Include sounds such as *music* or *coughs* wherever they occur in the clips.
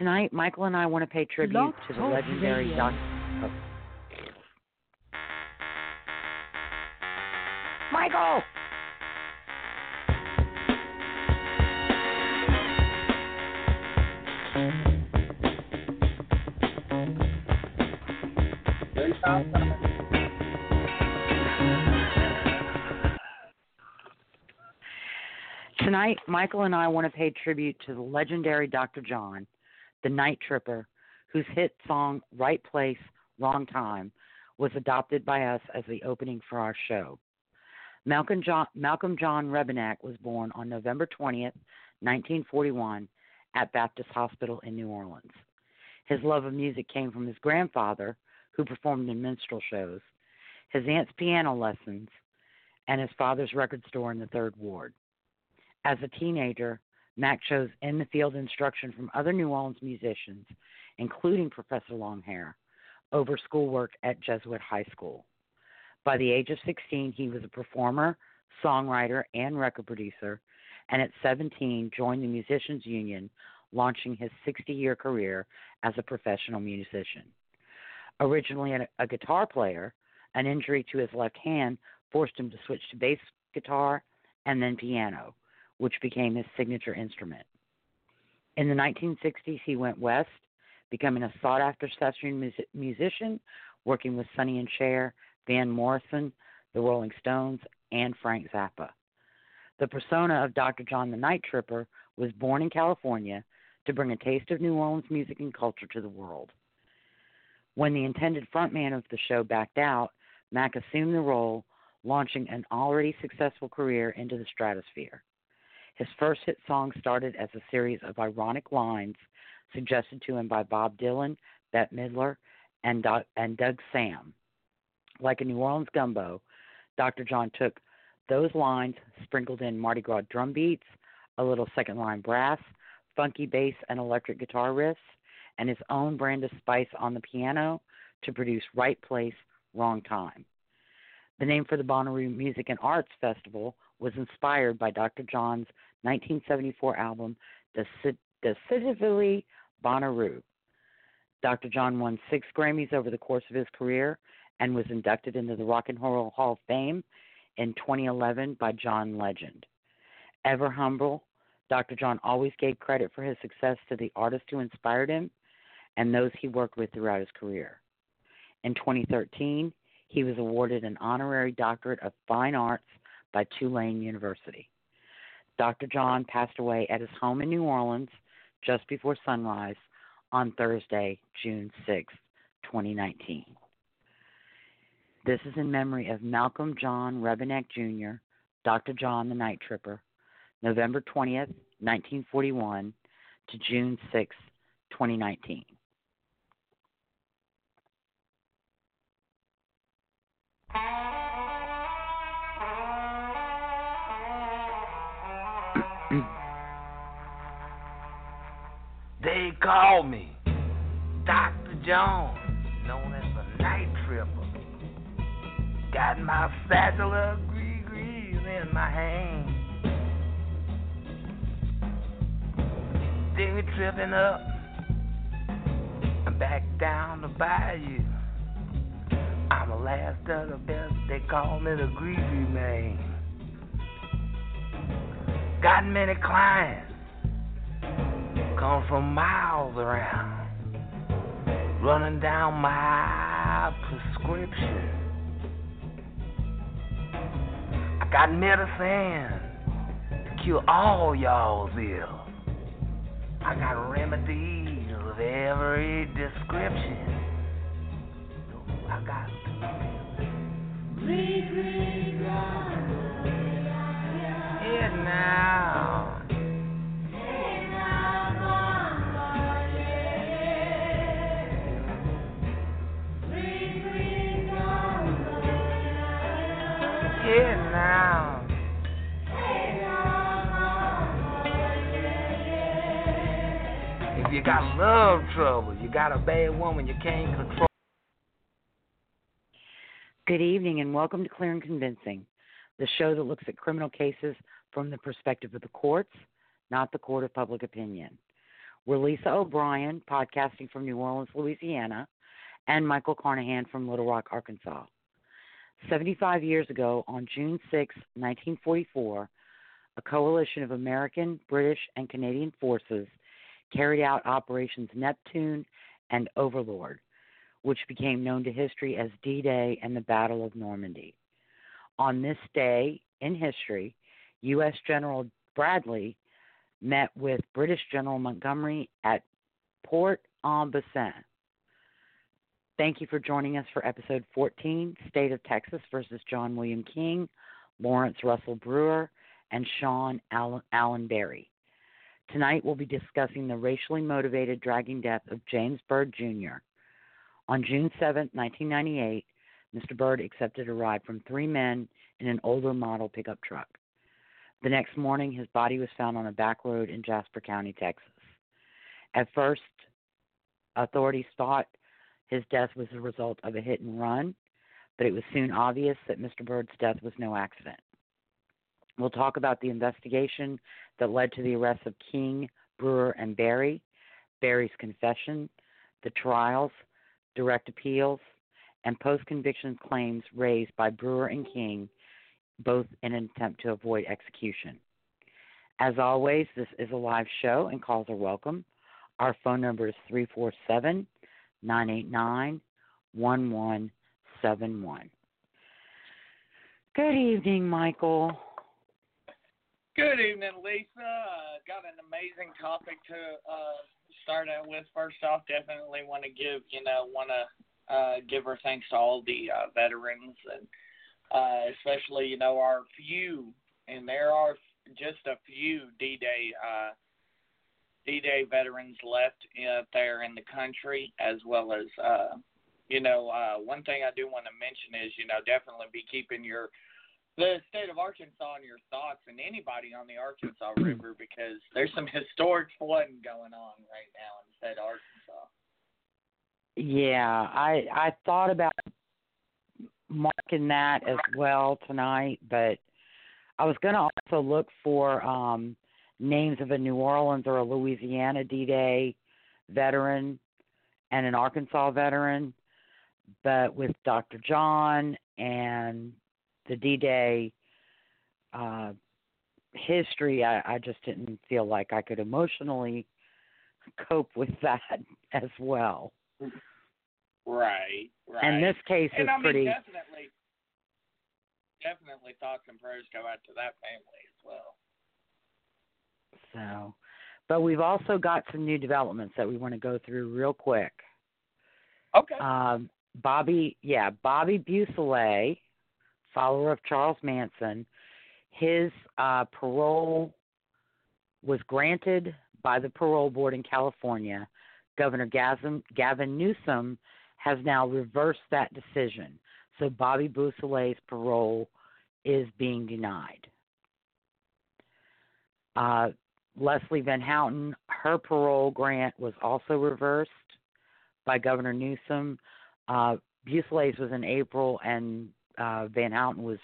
Tonight, Michael and I want to pay tribute Blog to the legendary. Doc. oh. Michael! Tonight, Michael and I want to pay tribute to the legendary Dr. John, the Night Tripper, whose hit song Right Place, Wrong Time was adopted by us as the opening for our show. Malcolm John, Malcolm John Rebennack was born on November 20th, 1941, at Baptist Hospital in New Orleans. His love of music came from his grandfather, who performed in minstrel shows, his aunt's piano lessons, and his father's record store in the Third Ward. As a teenager, Mac chose in the field instruction from other New Orleans musicians, including Professor Longhair, over schoolwork at Jesuit High School. By the age of 16, he was a performer, songwriter, and record producer, and at 17 joined the Musicians Union, launching his 60 year career as a professional musician. Originally a, a guitar player, an injury to his left hand forced him to switch to bass guitar and then piano, which became his signature instrument. In the 1960s, he went west, becoming a sought after session mus- musician, working with Sonny and Cher, Van Morrison, the Rolling Stones, and Frank Zappa. The persona of Dr. John the Night Tripper was born in California to bring a taste of New Orleans music and culture to the world. When the intended frontman of the show backed out, Mac assumed the role, launching an already successful career into the stratosphere. His first hit song started as a series of ironic lines suggested to him by Bob Dylan, Bette Midler, and, Doug, and Doug Sahm. Like a New Orleans gumbo, Dr. John took those lines, sprinkled in Mardi Gras drum beats, a little second line brass, funky bass and electric guitar riffs, and his own brand of spice on the piano to produce Right Place, Wrong Time. The name for the Bonnaroo Music and Arts Festival was inspired by Dr. John's 1974 album, Deci- Decisively Bonnaroo. Dr. John won six Grammys over the course of his career and was inducted into the Rock and Roll Hall of Fame in 2011 by John Legend. Ever humble, Dr. John always gave credit for his success to the artists who inspired him and those he worked with throughout his career. In 2013, he was awarded an honorary doctorate of fine arts by Tulane University. Dr. John passed away at his home in New Orleans just before sunrise on Thursday, June 6, 2019. This is in memory of Malcolm John Rebennack Jr., Dr. John the Night Tripper, November 20th, 1941 to June 6, 2019. They call me Dr. Jones, known as the Night Tripper. Got my satchel of in my hand. Day tripping up and back down the bayou. I'm the last of the best, they call me the greasy man. Got many clients come from miles around, running down my prescription. I got medicine to cure all y'all's ill. I got remedies of every description. I got it now. You got love trouble, you got a bad woman you can't control. Good evening and welcome to Clear and Convincing, the show that looks at criminal cases from the perspective of the courts, not the court of public opinion. We're Lisa O'Brien, podcasting from New Orleans, Louisiana, and Michael Carnahan from Little Rock, Arkansas. 75 years ago, on June 6, 1944, a coalition of American, British, and Canadian forces carried out Operations Neptune and Overlord, which became known to history as D Day and the Battle of Normandy. On this day in history, U.S. General Bradley met with British General Montgomery at Port en Bessin. Thank you for joining us for episode 14 State of Texas versus John William King, Lawrence Russell Brewer, and Shawn Allen, Allen Berry. Tonight we'll be discussing the racially motivated dragging death of James Byrd Jr. On June 7, 1998, Mr. Byrd accepted a ride from three men in an older model pickup truck. The next morning, his body was found on a back road in Jasper County, Texas. At first, authorities thought his death was the result of a hit and run, but it was soon obvious that Mr. Byrd's death was no accident. We'll talk about the investigation that led to the arrests of King, Brewer, and Berry, Berry's confession, the trials, direct appeals, and post conviction claims raised by Brewer and King both in an attempt to avoid execution. As always, this is a live show and calls are welcome. Our phone number is 347 989 1171. Good evening, Michael. Good evening, Lisa. Uh, got an amazing topic to uh, start out with. First off, definitely want to give you know want to uh, give our thanks to all the uh, veterans and uh, especially you know our few, and there are just a few D-Day uh, D-Day veterans left uh, there in the country, as well as uh, you know uh, one thing I do want to mention is you know definitely be keeping your the state of Arkansas in your thoughts and anybody on the Arkansas *clears throat* River because there's some historic flooding going on right now in the state of Arkansas. Yeah, I I thought about marking that as well tonight, but I was going to also look for um, names of a New Orleans or a Louisiana D Day veteran and an Arkansas veteran. But with Dr. John and the D Day uh, history, I, I just didn't feel like I could emotionally *laughs* cope with that *laughs* as well. Right, right. And this case and is I mean, pretty. Definitely, definitely thoughts and prayers go out to that family as well. So, but we've also got some new developments that we want to go through real quick. Okay. Um, Bobby, yeah, Bobby Beausoleil, follower of Charles Manson, his uh, parole was granted by the parole board in California. Governor Gavin, Newsom has now reversed that decision. So Bobby Beausoleil's parole is being denied. Uh, Leslie Van Houten, her parole grant was also reversed by Governor Newsom. Uh, was in April, and uh, Van Houten was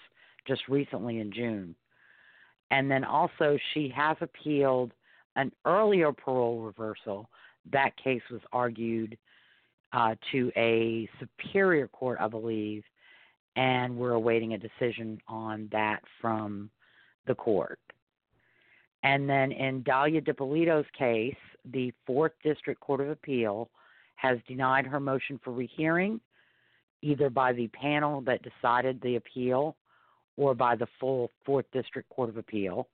just recently in June. And then also, she has appealed an earlier parole reversal. That case was argued uh, to a superior court, I believe, and we're awaiting a decision on that from the court. And then in Dalia Dippolito's case, the Fourth District Court of Appeal has denied her motion for rehearing, either by the panel that decided the appeal or by the full Fourth District Court of Appeal.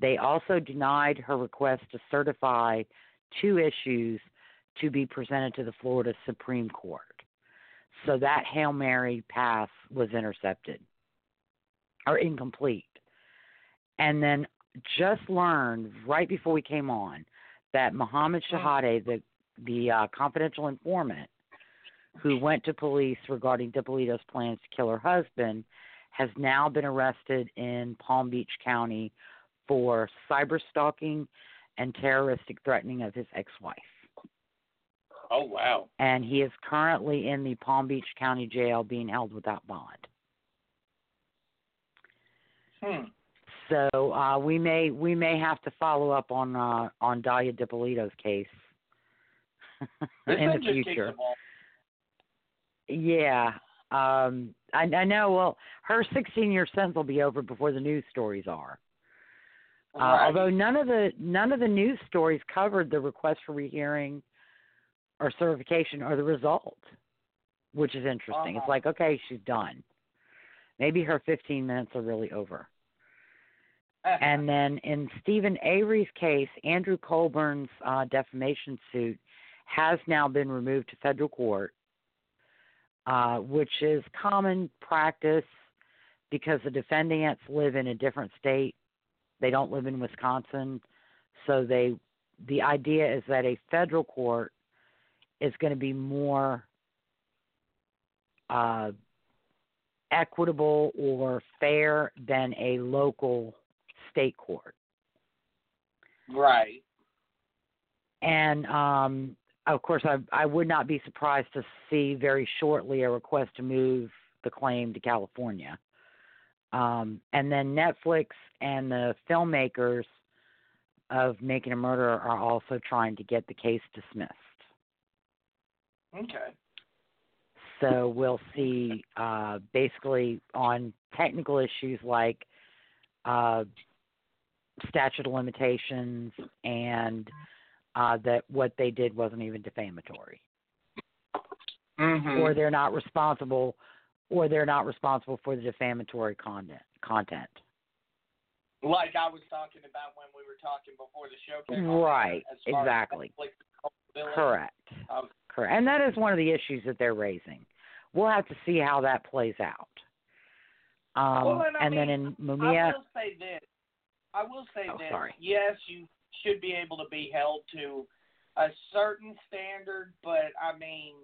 They also denied her request to certify two issues to be presented to the Florida Supreme Court. So that Hail Mary pass was intercepted or incomplete. And then just learned right before we came on that Mohammed Shihadeh, the the uh, confidential informant who went to police regarding Dippolito's plans to kill her husband, has now been arrested in Palm Beach County for cyber stalking and terroristic threatening of his ex-wife. Oh wow. And he is currently in the Palm Beach County Jail being held without bond. Hmm. So uh, we may we may have to follow up on uh, on Dalia Dippolito's case *laughs* in the future. Yeah, um, I, I know. Well, her 16 year sentence will be over before the news stories are. Uh, Right. Although none of the none of the news stories covered the request for rehearing or certification or the result, which is interesting. It's Uh-huh. like okay, she's done. Maybe her 15 minutes are really over. And *laughs* then in Steven Avery's case, Andrew Colborn's uh, defamation suit has now been removed to federal court, uh, which is common practice because the defendants live in a different state. They don't live in Wisconsin, so they. The idea is that a federal court is going to be more uh, equitable or fair than a local state court. right. And um, of course, I, I would not be surprised to see very shortly a request to move the claim to California. Um, and then Netflix and the filmmakers of Making a Murderer are also trying to get the case dismissed. Okay. So we'll see uh, basically on technical issues like uh, statute of limitations and uh, that what they did wasn't even defamatory, Mm-hmm. or they're not responsible, or they're not responsible for the defamatory content. Content. Like I was talking about when we were talking before the show came on, Right, exactly. Correct. Um, Correct. And that is one of the issues that they're raising. We'll have to see how that plays out. Um, Well, and and then mean, in I will say this. I will say Oh, this. sorry. Yes, you should be able to be held to a certain standard, but I mean,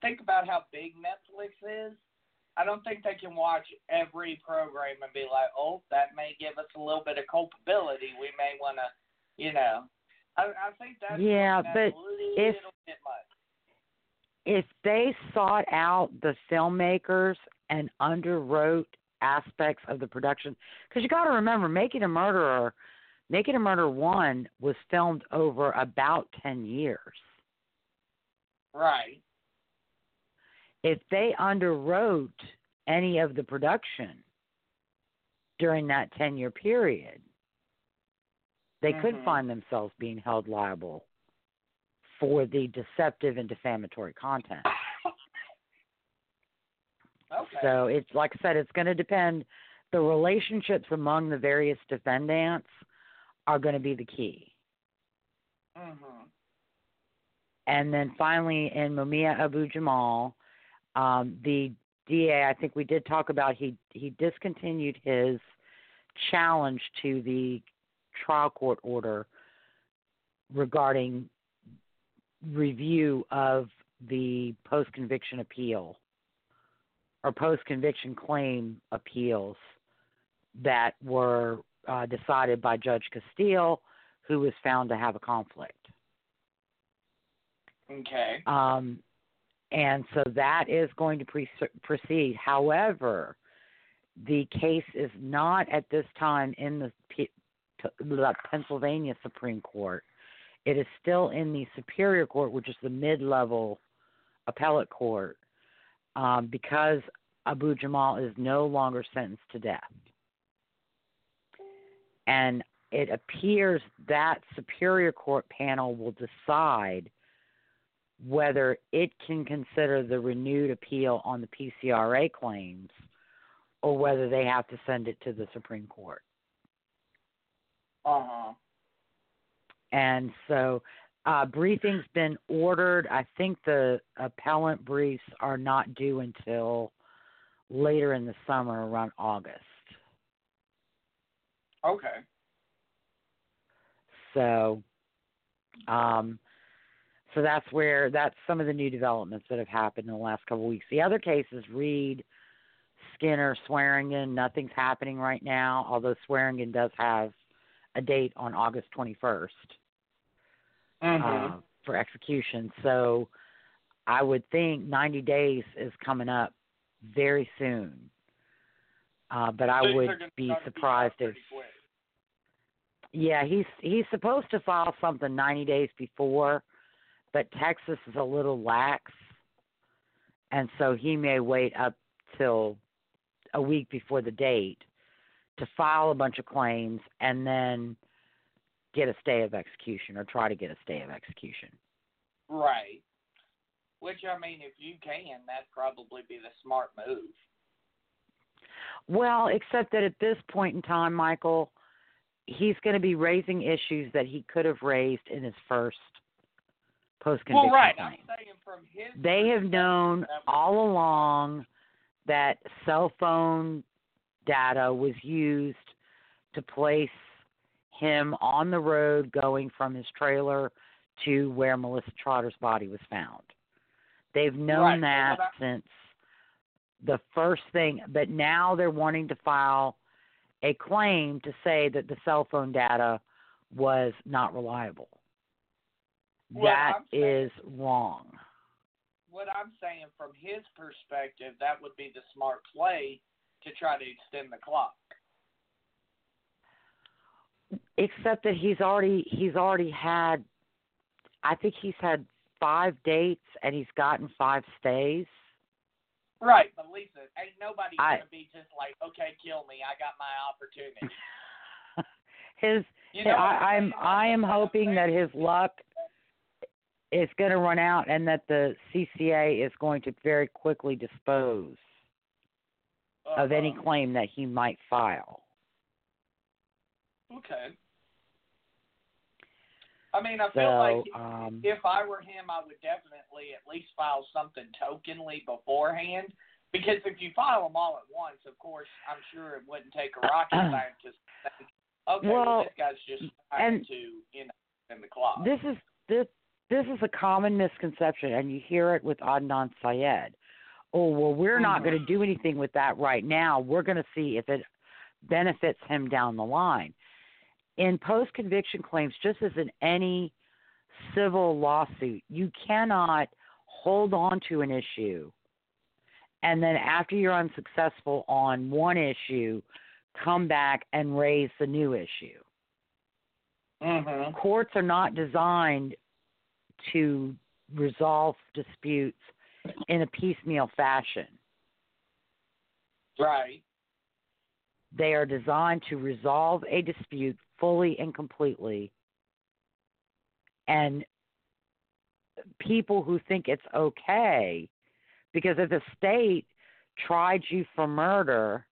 think about how big Netflix is. I don't think they can watch every program and be like, "Oh, that may give us a little bit of culpability. We may want to, you know." I, I think that's Yeah, that's but little if- bit much. if they sought out the filmmakers and underwrote aspects of the production, because you got to remember, Making a Murderer, Making a Murderer one was filmed over about ten years. Right. If they underwrote any of the production during that ten year period, they could Mhm. find themselves being held liable for the deceptive and defamatory content. *coughs* Okay. So it's like I said, it's going to depend. The relationships among the various defendants are going to be the key. mhm. And then finally, in Mumia Abu Jamal, um, the DA, I think we did talk about he he discontinued his challenge to the trial court order regarding review of the post conviction appeal or post conviction claim appeals that were uh, decided by Judge Castille, who was found to have a conflict. Okay. Um, and so that is going to pre- proceed. However, the case is not at this time in the P- the Pennsylvania Supreme Court. It is still in the Superior Court, which is the mid-level appellate court, um, because Abu Jamal is no longer sentenced to death. And it appears that Superior Court panel will decide whether it can consider the renewed appeal on the PCRA claims or whether they have to send it to the Supreme Court. Uh huh. And so uh, briefing's been ordered. I think the appellant briefs are not due until later in the summer, around August. Okay. So, um, so that's where that's some of the new developments that have happened in the last couple of weeks. The other cases, Reed, Skinner, Swearingen, nothing's happening right now. Although Swearingen does have a date on August 21st Mm-hmm. uh, for execution. So I would think 90 days is coming up very soon. Uh, but I would be start to beat surprised if quick. Yeah, he's he's supposed to file something 90 days before, but Texas is a little lax, and so he may wait up till a week before the date to file a bunch of claims and then get a stay of execution or try to get a stay of execution. Right. Which I mean, if you can, that'd probably be the smart move. Well, except that at this point in time, Michael, he's going to be raising issues that he could have raised in his first post conviction Well, right. claim. I'm saying from his. they have known all along that cell phone data was used to place him on the road going from his trailer to where Melissa Trotter's body was found. They've known Right, that- since the first thing, but now they're wanting to file a claim to say that the cell phone data was not reliable. Well, That saying- is wrong. what I'm saying from his perspective, that would be the smart play to try to extend the clock. except that he's already he's already had I think he's had five dates and he's gotten five stays. Right, but Lisa, ain't nobody I- gonna be just like, okay, kill me, I got my opportunity. *laughs* His You know I, I'm? I am That's what I'm hoping that his luck is going to run out and that the CCA is going to very quickly dispose of any Uh-huh. claim that he might file. Okay. I mean, I So, feel like um, if I were him, I would definitely at least file something tokenly beforehand. Because if you file them all at once, of course, I'm sure it wouldn't take a rocket *clears throat* scientist to think, okay, well, Well, this guy's just trying and- to, you know, in the clock. This is this this is a common misconception, and you hear it with Adnan Syed. Oh well, we're not Mhm. going to do anything with that right now. We're going to see if it benefits him down the line. In post conviction claims, just as in any civil lawsuit, you cannot hold on to an issue and then after you're unsuccessful on one issue, come back and raise the new issue hmm courts are not designed to resolve disputes in a piecemeal fashion. Right. They are designed to resolve a dispute fully and completely. And people who think it's okay, because if the state tried you for murder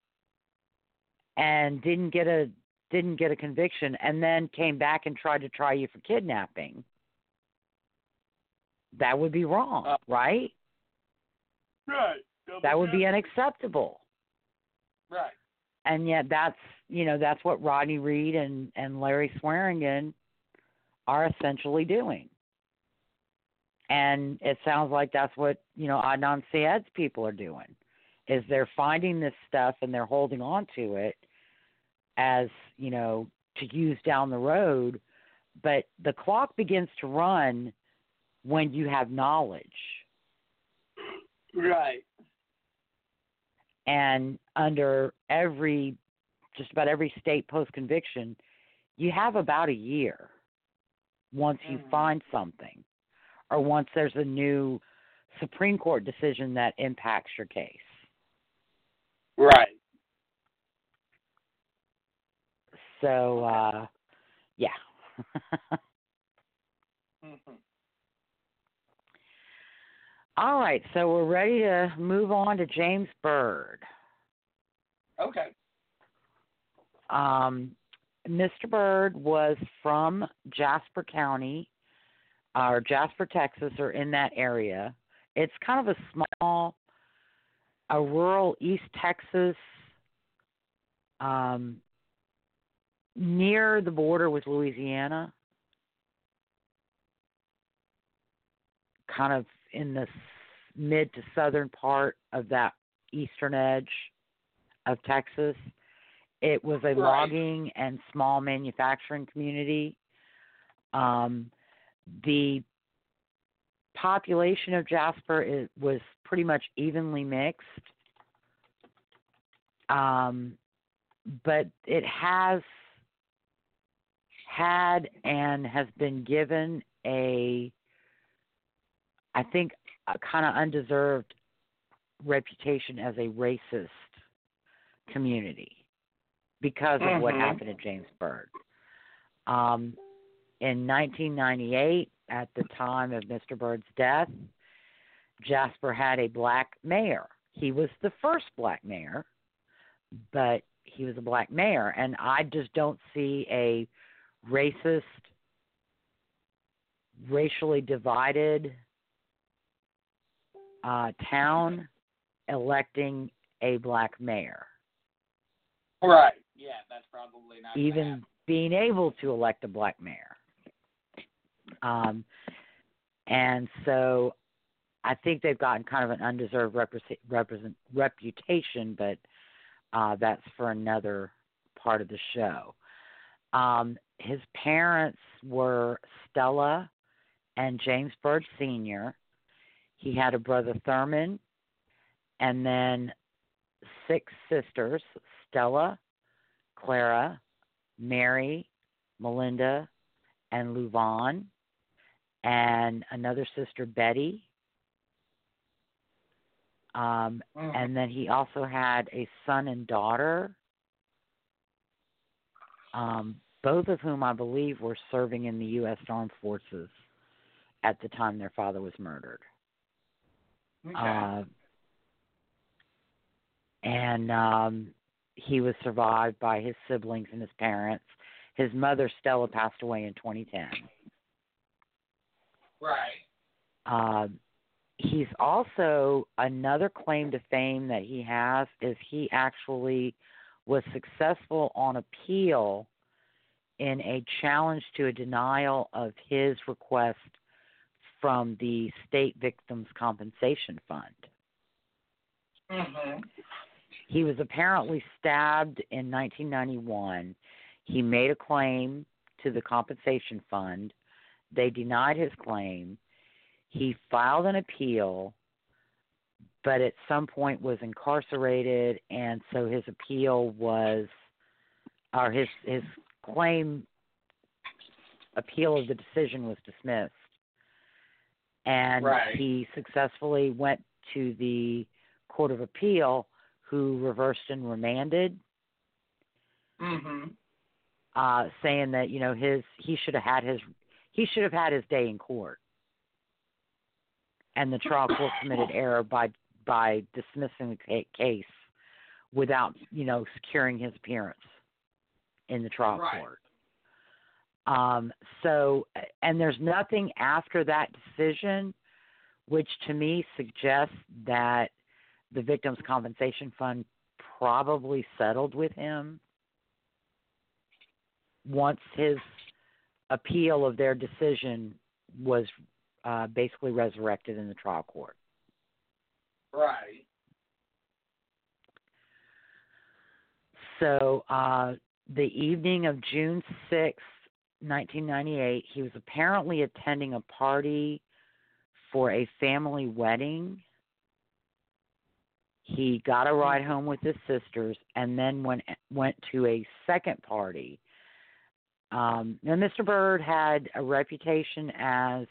and didn't get a didn't get a conviction and then came back and tried to try you for kidnapping, that would be wrong, Uh, right? Right. That would be unacceptable. Right. and yet that's you know that's what Rodney Reed and and Larry Swearingen are essentially doing. And it sounds like that's what you know Adnan Syed's people are doing, is they're finding this stuff and they're holding on to it as you know to use down the road, but the clock begins to run when you have knowledge. Right. and under every just about every state post conviction you have about a year once you Mhm. find something or once there's a new supreme court decision that impacts your case Right. so uh yeah *laughs* hmm all right so we're ready to move on to james Byrd Okay. Um, Mr. Byrd was from Jasper County or Jasper, Texas, or in that area. It's kind of a small, a rural East Texas, um, near the border with Louisiana, kind of in the mid to southern part of that eastern edge of Texas It was a Right. logging and small manufacturing community. Um, the population of Jasper is, was pretty much evenly mixed. Um, but it has had and has been given a, I think, a kind of undeserved reputation as a racist community because of what Mhm. happened to James Byrd. Um, in 1998, at the time of Mr. Byrd's death, Jasper had a black mayor. He was the first black mayor, but he was a black mayor, and I just don't see a racist, racially divided uh, town electing a black mayor. Right. Yeah, that's probably not even being able to elect a black mayor. Um, and so I think they've gotten kind of an undeserved represent, represent, reputation, but uh, that's for another part of the show. Um, his parents were Stella and James Byrd Sr. He had a brother Thurman, and then six sisters Stella, Clara, Mary, Melinda, and Louvon, and another sister, Betty. Um, Mhm. and then he also had a son and daughter, um, both of whom I believe were serving in the U.S. Armed Forces at the time their father was murdered. Okay. Uh, and um, he was survived by his siblings and his parents. His mother, Stella, passed away in 2010. right. Uh, he's also another claim to fame that he has is he actually was successful on appeal in a challenge to a denial of his request from the State Victims Compensation Fund. Mhm. He was apparently stabbed in 1991. He made a claim to the compensation fund. They denied his claim. He filed an appeal, but at some point was incarcerated, and so his appeal was, or his his claim appeal of the decision was dismissed, and Right. he successfully went to the court of appeal, who reversed and remanded Mhm. uh saying that you know his he should have had his he should have had his day in court and the trial court committed error by by dismissing the case without you know securing his appearance in the trial Right. court um so and there's nothing after that decision which to me suggests that the victims compensation fund probably settled with him once his appeal of their decision was uh, basically resurrected in the trial court. Right. So uh, the evening of June sixth, 1998, he was apparently attending a party for a family wedding. He got a ride home with his sisters and then went went to a second party. Um, now, Mr. Byrd had a reputation as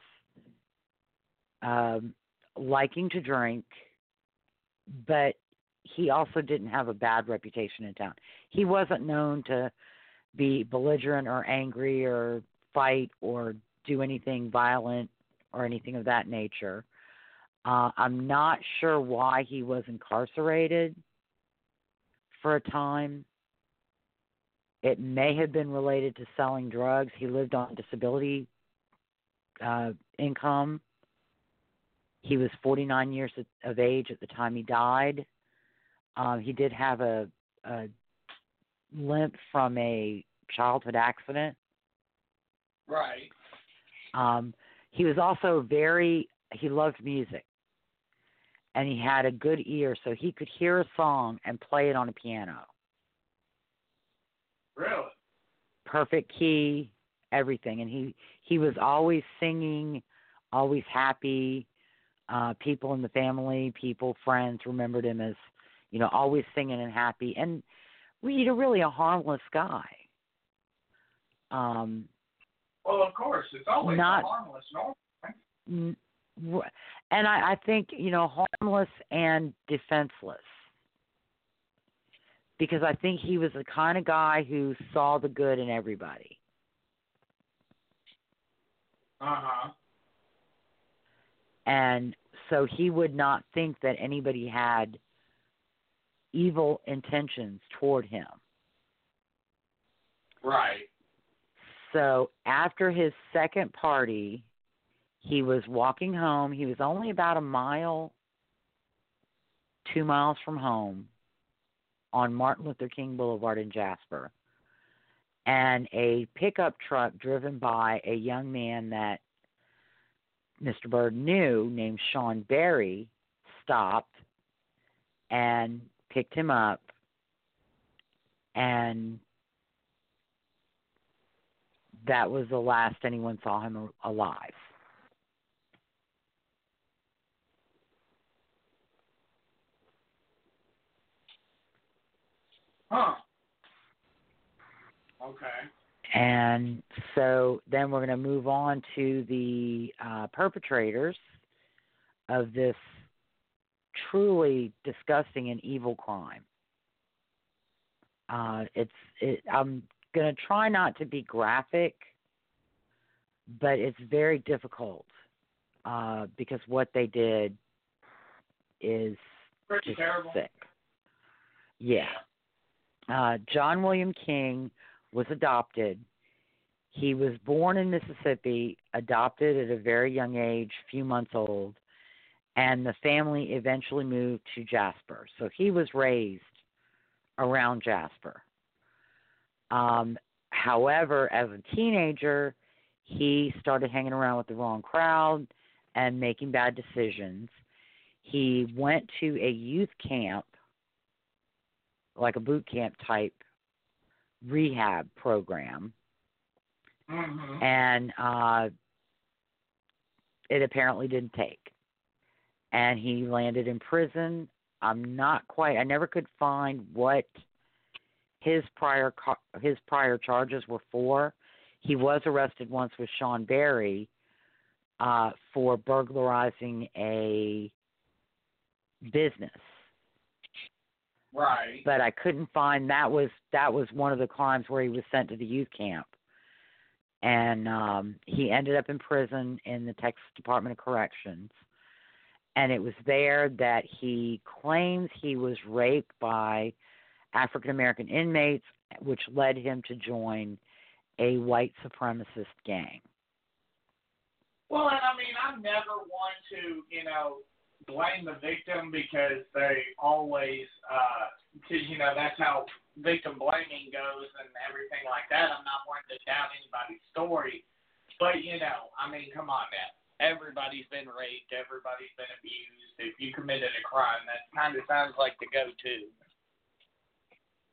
um, liking to drink, but he also didn't have a bad reputation in town. He wasn't known to be belligerent or angry or fight or do anything violent or anything of that nature. Uh, I'm not sure why he was incarcerated for a time. It may have been related to selling drugs. He lived on disability uh, income. He was 49 years of- age at the time he died. Um, he did have a, a limp from a childhood accident. Right. Um, he was also very he loved music, and he had a good ear, so he could hear a song and play it on a piano. Really? perfect key, everything. And he he was always singing, always happy. Uh, people in the family, people, friends remembered him as, you know, always singing and happy, and you know, really a harmless guy. Um, Well, of course, it's always Not- harmless normal. n- w- and I, I think you know harmless and defenseless because I think he was the kind of guy who saw the good in everybody. Uh huh. and so he would not think that anybody had evil intentions toward him. Right. So after his second party, he was walking home. He was only about a mile, two miles from home on Martin Luther King Boulevard in Jasper. And a pickup truck driven by a young man that Mr. Byrd knew, named Shawn Berry stopped and picked him up and that was the last anyone saw him alive. Huh. Okay. And so then we're going to move on to the uh, perpetrators of this truly disgusting and evil crime. Uh, it's it, I'm going to try not to be graphic, but it's very difficult uh, because what they did is Pretty just terrible. sick. Yeah. Uh, John William King was adopted. He was born in Mississippi, adopted at a very young age, few months old, and the family eventually moved to Jasper. So he was raised around Jasper. Um, however, as a teenager, he started hanging around with the wrong crowd and making bad decisions. He went to a youth camp, like a boot camp type rehab program, Mm-hmm. and uh, it apparently didn't take. And he landed in prison. I'm not quite. I never could find what his prior his prior charges were for. He was arrested once with Shawn Berry uh, for burglarizing a business, Right. but I couldn't find that was that was one of the crimes where he was sent to the youth camp, and um, he ended up in prison in the Texas Department of Corrections, and it was there that he claims he was raped by African American inmates, which led him to join a white supremacist gang. Well, and I mean, I never want to, you know, blame the victim because they always, because you know that's how victim blaming goes and everything like that. I'm not wanting to doubt anybody's story, but you know, I mean, come on now. Everybody's been raped. Everybody's been abused. If you committed a crime, that kind of sounds like the go-to.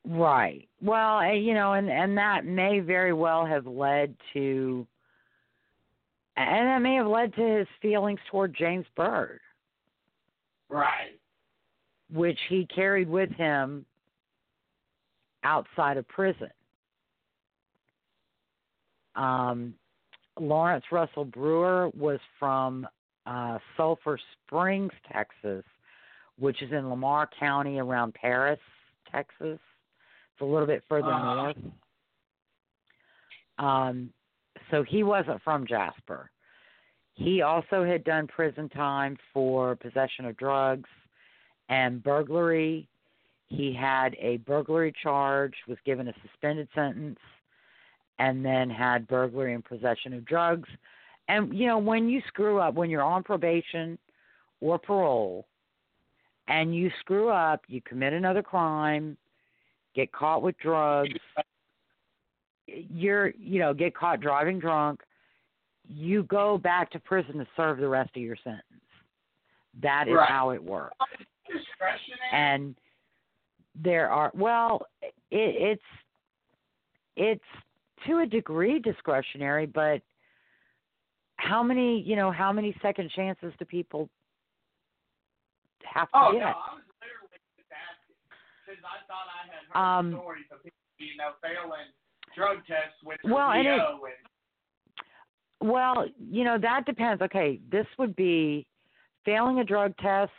Right. Well, eh, you know, and and that may very well have led to, and that may have led to his feelings toward James Byrd, Right. which he carried with him outside of prison. Um, Lawrence Russell Brewer was from uh, Sulphur Springs, Texas, which is in Lamar County around Paris, Texas. It's a little bit further Uh-huh. north. Um, so he wasn't from Jasper. He also had done prison time for possession of drugs and burglary. He had a burglary charge, was given a suspended sentence, and then had burglary and possession of drugs. And you know, when you screw up, when you're on probation or parole, and you screw up, you commit another crime, get caught with drugs, you're you know get caught driving drunk you go back to prison to serve the rest of your sentence that is Right. how it works and there are well it, it's it's to a degree discretionary, but how many, you know, how many second chances do people have to Oh get? no, I was literally just asking because I thought I had heard Um, stories of people, you know, failing drug tests with Well, and it- and Well, you know, that depends. Okay, this would be failing a drug test.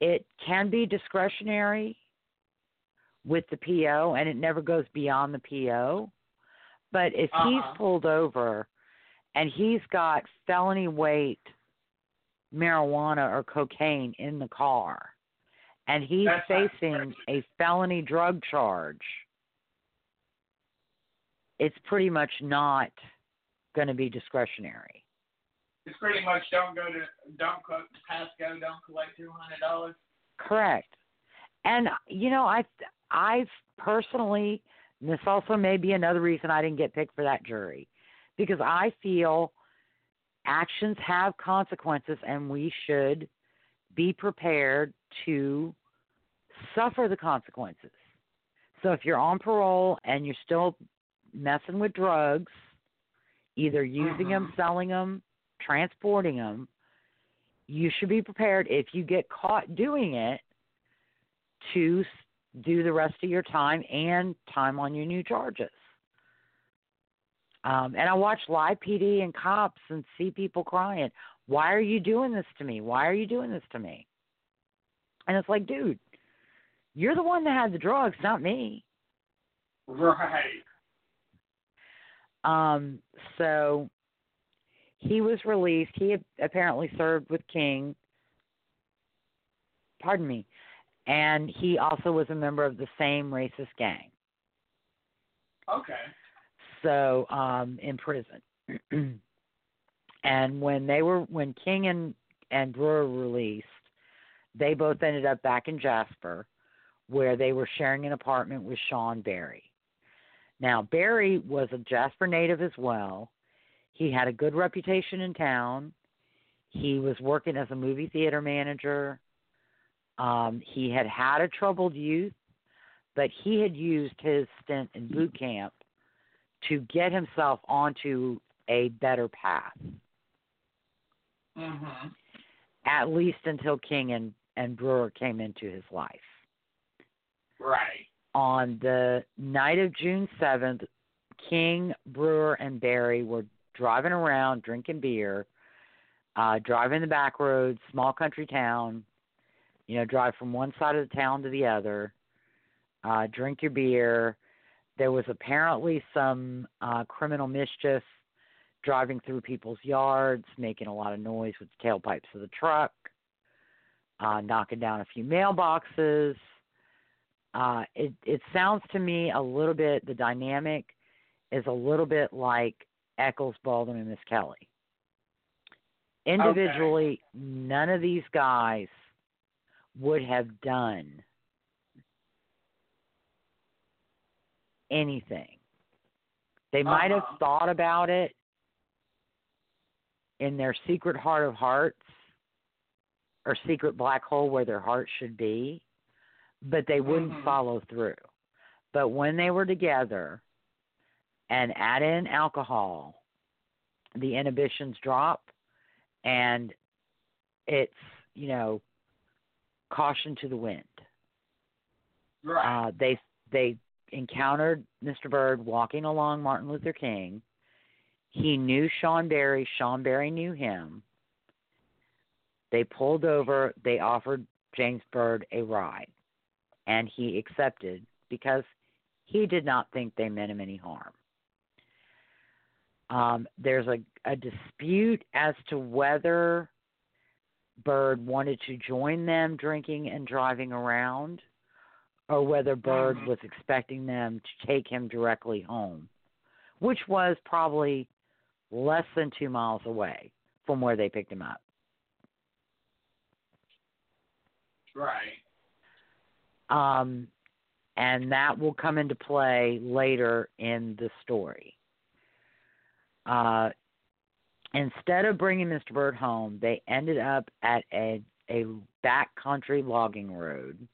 It can be discretionary with the PO, and it never goes beyond the PO. But if Uh-huh. he's pulled over and he's got felony weight marijuana or cocaine in the car, and he's That's facing a felony drug charge, it's pretty much not going to be discretionary. it's pretty much don't go to don't co- pass go, don't collect two hundred dollars. Correct. And you know, I I've personally and this also may be another reason I didn't get picked for that jury because I feel actions have consequences and we should be prepared to suffer the consequences. So if you're on parole and you're still messing with drugs, either using them, selling them, transporting them, you should be prepared if you get caught doing it to do the rest of your time and time on your new charges. Um, and I watch live PD and cops and see people crying. Why are you doing this to me? Why are you doing this to me? And it's like, dude, you're the one that had the drugs, not me. Right. Um, so he was released. He had apparently served with King. Pardon me. And he also was a member of the same racist gang. Okay. So, um, in prison. *clears throat* and when they were when King and and Brewer were released, they both ended up back in Jasper, where they were sharing an apartment with Shawn Berry. Now, Berry was a Jasper native as well. He had a good reputation in town. He was working as a movie theater manager. Um, he had had a troubled youth, but he had used his stint in boot camp to get himself onto a better path, Mm-hmm. at least until King and, and Brewer came into his life. Right. On the night of June 7th, King, Brewer, and Berry were driving around drinking beer, uh, driving the back roads, small country town, you know, drive from one side of the town to the other, uh, drink your beer. There was apparently some uh, criminal mischief driving through people's yards, making a lot of noise with the tailpipes of the truck, uh, knocking down a few mailboxes uh, it it sounds to me a little bit the dynamic is a little bit like Echols, Baldwin, and Miss Kelly. Individually, none of these guys would have done anything. They might have Uh-huh. thought about it in their secret heart of hearts or secret black hole where their heart should be but they wouldn't Mhm. follow through. But when they were together and add in alcohol, the inhibitions drop and it's, you know, caution to the wind. Right. Uh, they they encountered Mr. Byrd walking along Martin Luther King. He knew Shawn Berry. Shawn Berry knew him. They pulled over. They offered James Byrd a ride, and he accepted because he did not think they meant him any harm. Um, there's a, a dispute as to whether Byrd wanted to join them drinking and driving around or whether Byrd Mhm. was expecting them to take him directly home, which was probably less than two miles away from where they picked him up. Right. Um, and that will come into play later in the story. Uh, instead of bringing Mr. Byrd home, they ended up at a a backcountry logging road.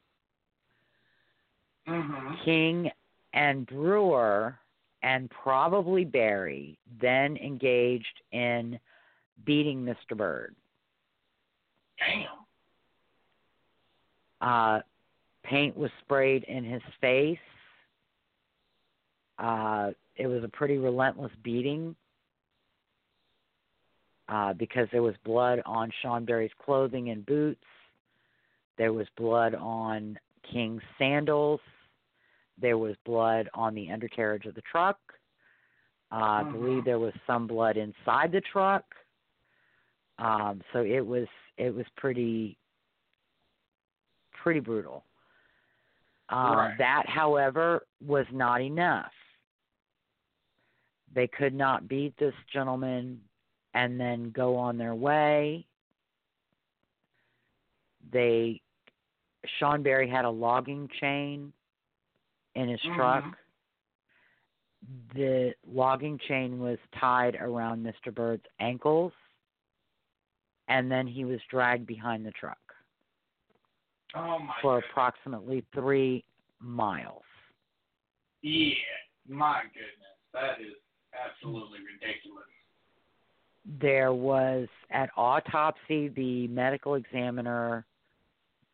Mhm. King and Brewer and probably Berry then engaged in beating Mr. Byrd. Damn. Uh, paint was sprayed in his face. Uh, it was a pretty relentless beating uh, because there was blood on Shawn Berry's clothing and boots. There was blood on King's sandals. There was blood on the undercarriage of the truck. Uh, I Mhm. believe there was some blood inside the truck. Um, so it was it was pretty pretty brutal. Um, Right. That, however, was not enough. They could not beat this gentleman and then go on their way. They Shawn Berry had a logging chain in his Mhm. truck. The logging chain was tied around Mr. Byrd's ankles and then he was dragged behind the truck Oh for goodness. approximately three miles. Yeah. My goodness. That is absolutely ridiculous. There was, at autopsy, the medical examiner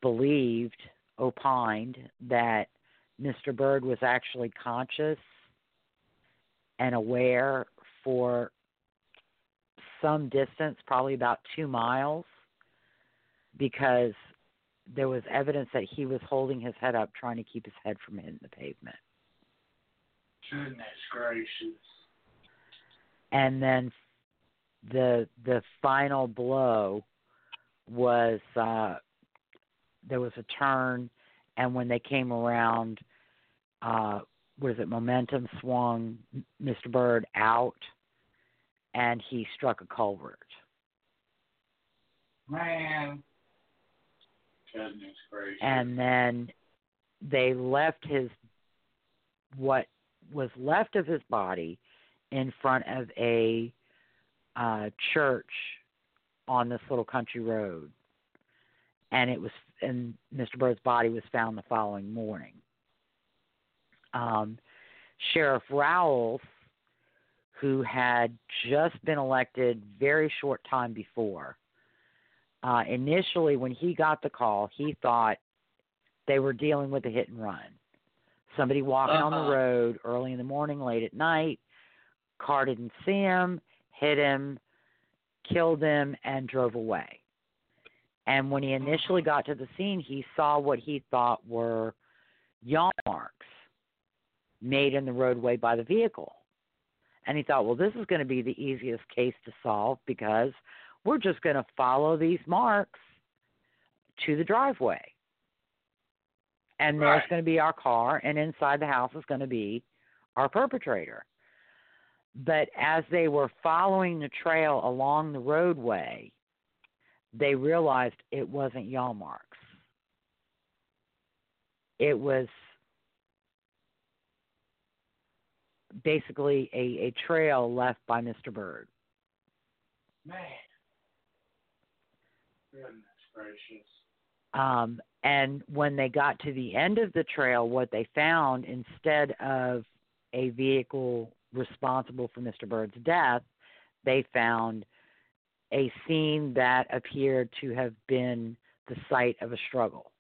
believed, opined, that Mr. Byrd was actually conscious and aware for some distance, probably about two miles, because there was evidence that he was holding his head up, trying to keep his head from hitting the pavement. Goodness gracious. and then the the final blow was uh there was a turn and when they came around uh was it momentum swung Mr. Byrd out and he struck a culvert. Man. Goodness. And then they left his what was left of his body in front of a uh church on this little country road. And it was and Mr. Byrd's body was found the following morning. Um Sheriff Rowles who had just been elected very short time before. Uh, initially, when he got the call, he thought they were dealing with a hit and run. Somebody walking on Uh-huh. the road early in the morning, late at night, car didn't see him, hit him, killed him, and drove away. And when he initially got to the scene, he saw what he thought were yaw marks made in the roadway by the vehicle. And he thought, well, this is going to be the easiest case to solve because we're just going to follow these marks to the driveway. And there's going to be our car, and inside the house is going to be our perpetrator. But as they were following the trail along the roadway, they realized it wasn't yaw marks. It was basically a, a trail left by Mr. Byrd. Man. Um, and when they got to the end of the trail, what they found instead of a vehicle responsible for Mr. Byrd's death, they found a scene that appeared to have been the site of a struggle.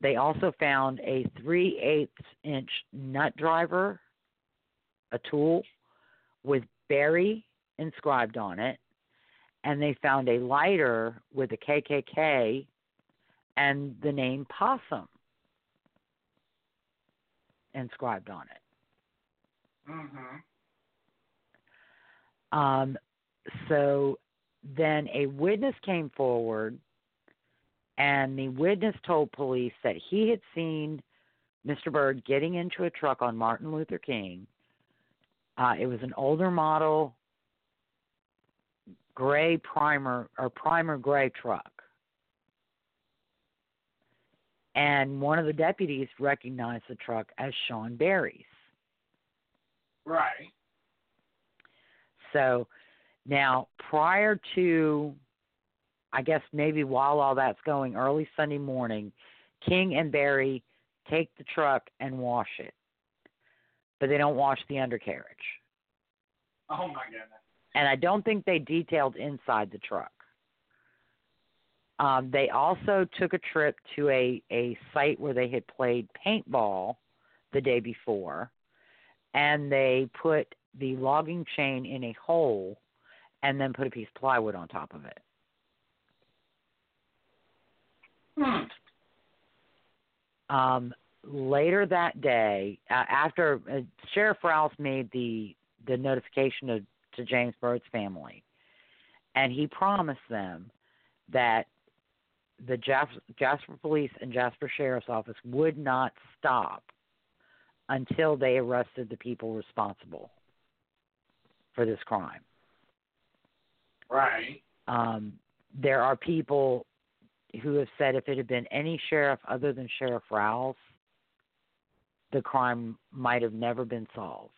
They also found a 3 eighths inch nut driver, a tool with Berry inscribed on it, and they found a lighter with the KKK and the name Possum inscribed on it. Mhm. Um, so then a witness came forward, and the witness told police that he had seen Mr. Byrd getting into a truck on Martin Luther King. Uh, it was an older model, gray primer or primer gray truck. And one of the deputies recognized the truck as Shawn Berry's. Right. So now, prior to, I guess maybe while all that's going, early Sunday morning, King and Berry take the truck and wash it, but they don't wash the undercarriage. Oh my goodness. And I don't think they detailed inside the truck. Um, they also took a trip to a, a site where they had played paintball the day before, and they put the logging chain in a hole and then put a piece of plywood on top of it. Hmm. Um, later that day, uh, after uh, Sheriff Rouse made the the notification to, to James Byrd's family, and he promised them that the Jasper, Jasper Police and Jasper Sheriff's Office would not stop until they arrested the people responsible for this crime. Right. Um, there are people who have said if it had been any sheriff other than Sheriff Rouse, the crime might have never been solved.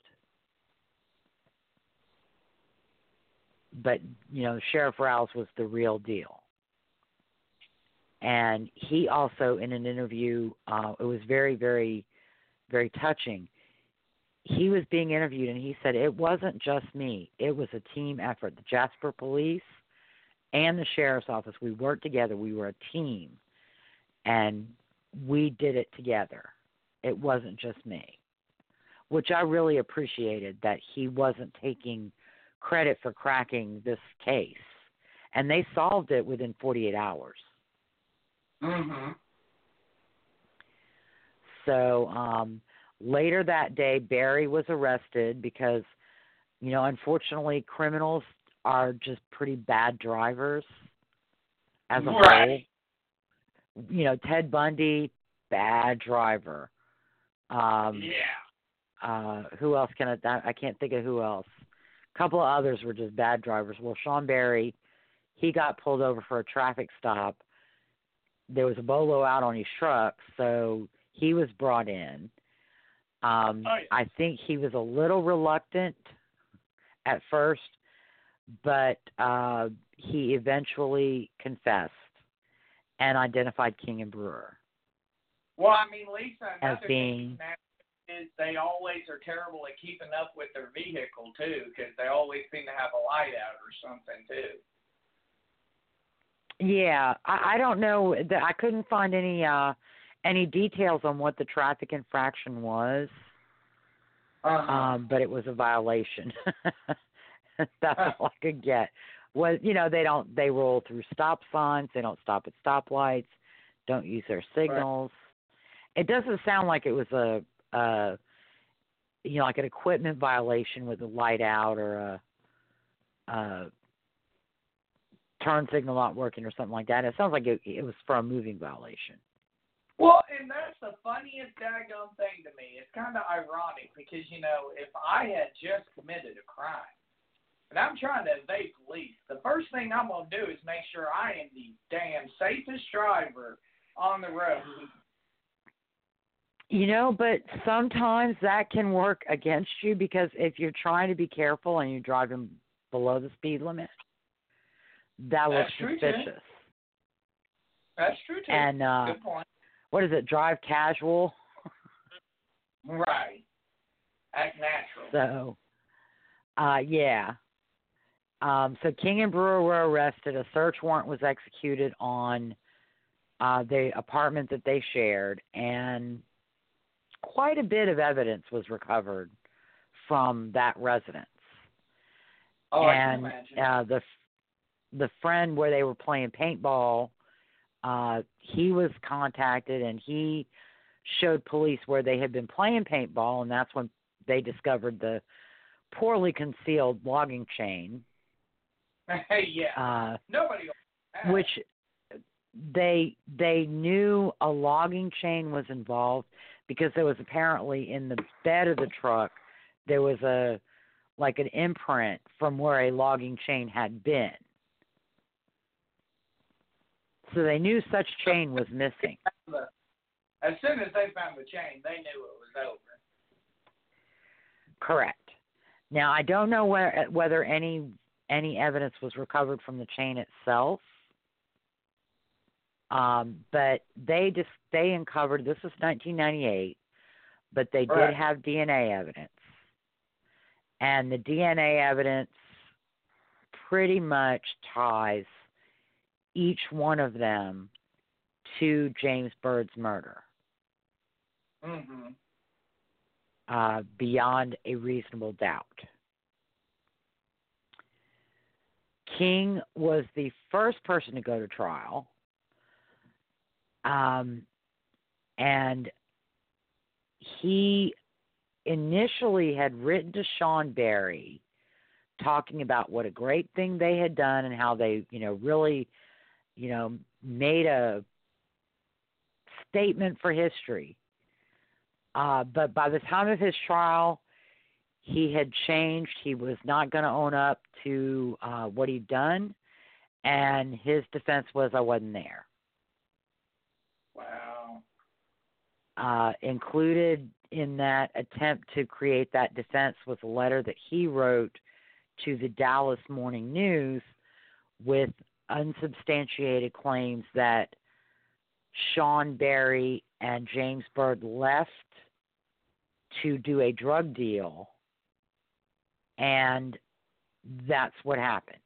But, you know, Sheriff Rouse was the real deal. And he also, in an interview, uh, it was very, very, very touching. He was being interviewed, and he said, It wasn't just me, it was a team effort. The Jasper Police and the sheriff's office. We worked together. We were a team, and we did it together. It wasn't just me, which I really appreciated that he wasn't taking credit for cracking this case, and they solved it within 48 hours. Mhm. So um, later that day, Berry was arrested because, you know, unfortunately, criminals are just pretty bad drivers as a Right. whole. You know, Ted Bundy, bad driver. Um, yeah. uh, who else can I? I can't think of who else. A couple of others were just bad drivers. Well, Shawn Berry, he got pulled over for a traffic stop. There was a bolo out on his truck, so he was brought in. Um, Oh, yeah. I think he was a little reluctant at first, but uh, he eventually confessed and identified King and Brewer. Well, I mean, Lisa, As being- thing is they always are terrible at keeping up with their vehicle too, because they always seem to have a light out or something too. Yeah, I, I don't know I couldn't find any uh any details on what the traffic infraction was, Uh-huh. um, but it was a violation. *laughs* That's all I could get. Was you know they don't they roll through stop signs, they don't stop at stoplights, don't use their signals. It doesn't sound like it was a uh you know like an equipment violation with a light out or a uh turn signal not working or something like that. It sounds like it, it was for a moving violation. Well, and that's the funniest daggone thing to me. It's kind of ironic because, you know, if I had just committed a crime and I'm trying to evade police, the first thing I'm going to do is make sure I am the damn safest driver on the road. You know, but sometimes that can work against you because if you're trying to be careful and you're driving below the speed limit, that looks That's true, too. suspicious. That's true, too. And uh Good point. what is it, drive casual? Right. Act natural. So uh yeah. Um so King and Brewer were arrested. A search warrant was executed on uh the apartment that they shared and quite a bit of evidence was recovered from that residence. oh, and I can imagine. uh the the friend where they were playing paintball uh he was contacted and he showed police where they had been playing paintball and that's when they discovered the poorly concealed logging chain Hey, yeah. uh Nobody. which they they knew a logging chain was involved because there was apparently in the bed of the truck there was a like an imprint from where a logging chain had been. So they knew such chain was missing. As soon as they found the chain, they knew it was over. Correct. Now I don't know where, whether any any evidence was recovered from the chain itself. Um, but they just they uncovered this was 1998, but they did have DNA evidence, and the DNA evidence pretty much ties each one of them to James Byrd's murder Mhm. uh, beyond a reasonable doubt. King was the first person to go to trial, um, and he initially had written to Shawn Berry talking about what a great thing they had done and how they, you know, really, you know, made a statement for history. Uh, but by the time of his trial, he had changed. He was not going to own up to uh, what he'd done, and his defense was, "I wasn't there." Wow. Uh, included in that attempt to create that defense was a letter that he wrote to the Dallas Morning News with unsubstantiated claims that Shawn Berry and James Byrd left to do a drug deal, and that's what happened.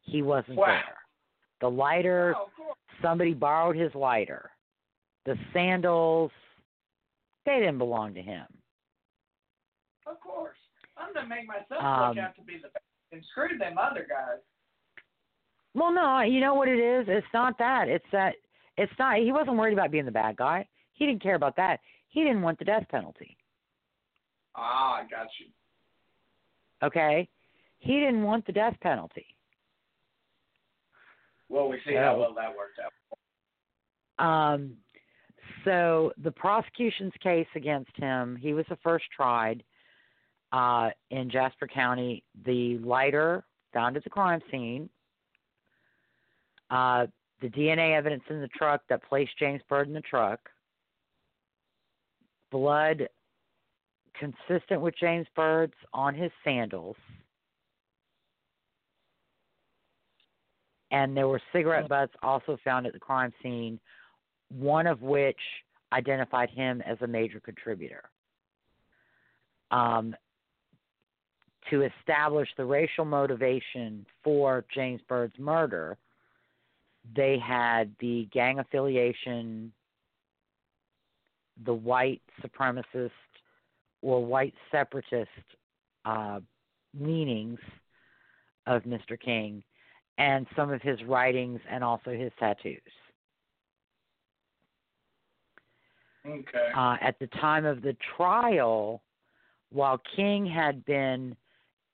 He wasn't Wow. there. The lighter, Oh. Somebody borrowed his lighter. The sandals, they didn't belong to him. Of course. I'm gonna make myself Um, look out to be the best and screw them other guys. Well, no, you know what it is? It's not that. It's that it's not. He wasn't worried about being the bad guy. He didn't care about that. He didn't want the death penalty. Ah, I got you. Okay, he didn't want the death penalty. Well, we see how well that worked out. Um, so the prosecution's case against him, he was the first tried uh, in Jasper County. The lighter found at the crime scene, uh, the DNA evidence in the truck that placed James Byrd in the truck, blood consistent with James Byrd's on his sandals. And there were cigarette butts also found at the crime scene, one of which identified him as a major contributor. Um, to establish the racial motivation for James Byrd's murder, they had the gang affiliation, the white supremacist or white separatist uh, leanings of Mr. King, and some of his writings and also his tattoos. Okay. Uh, at the time of the trial, while King had been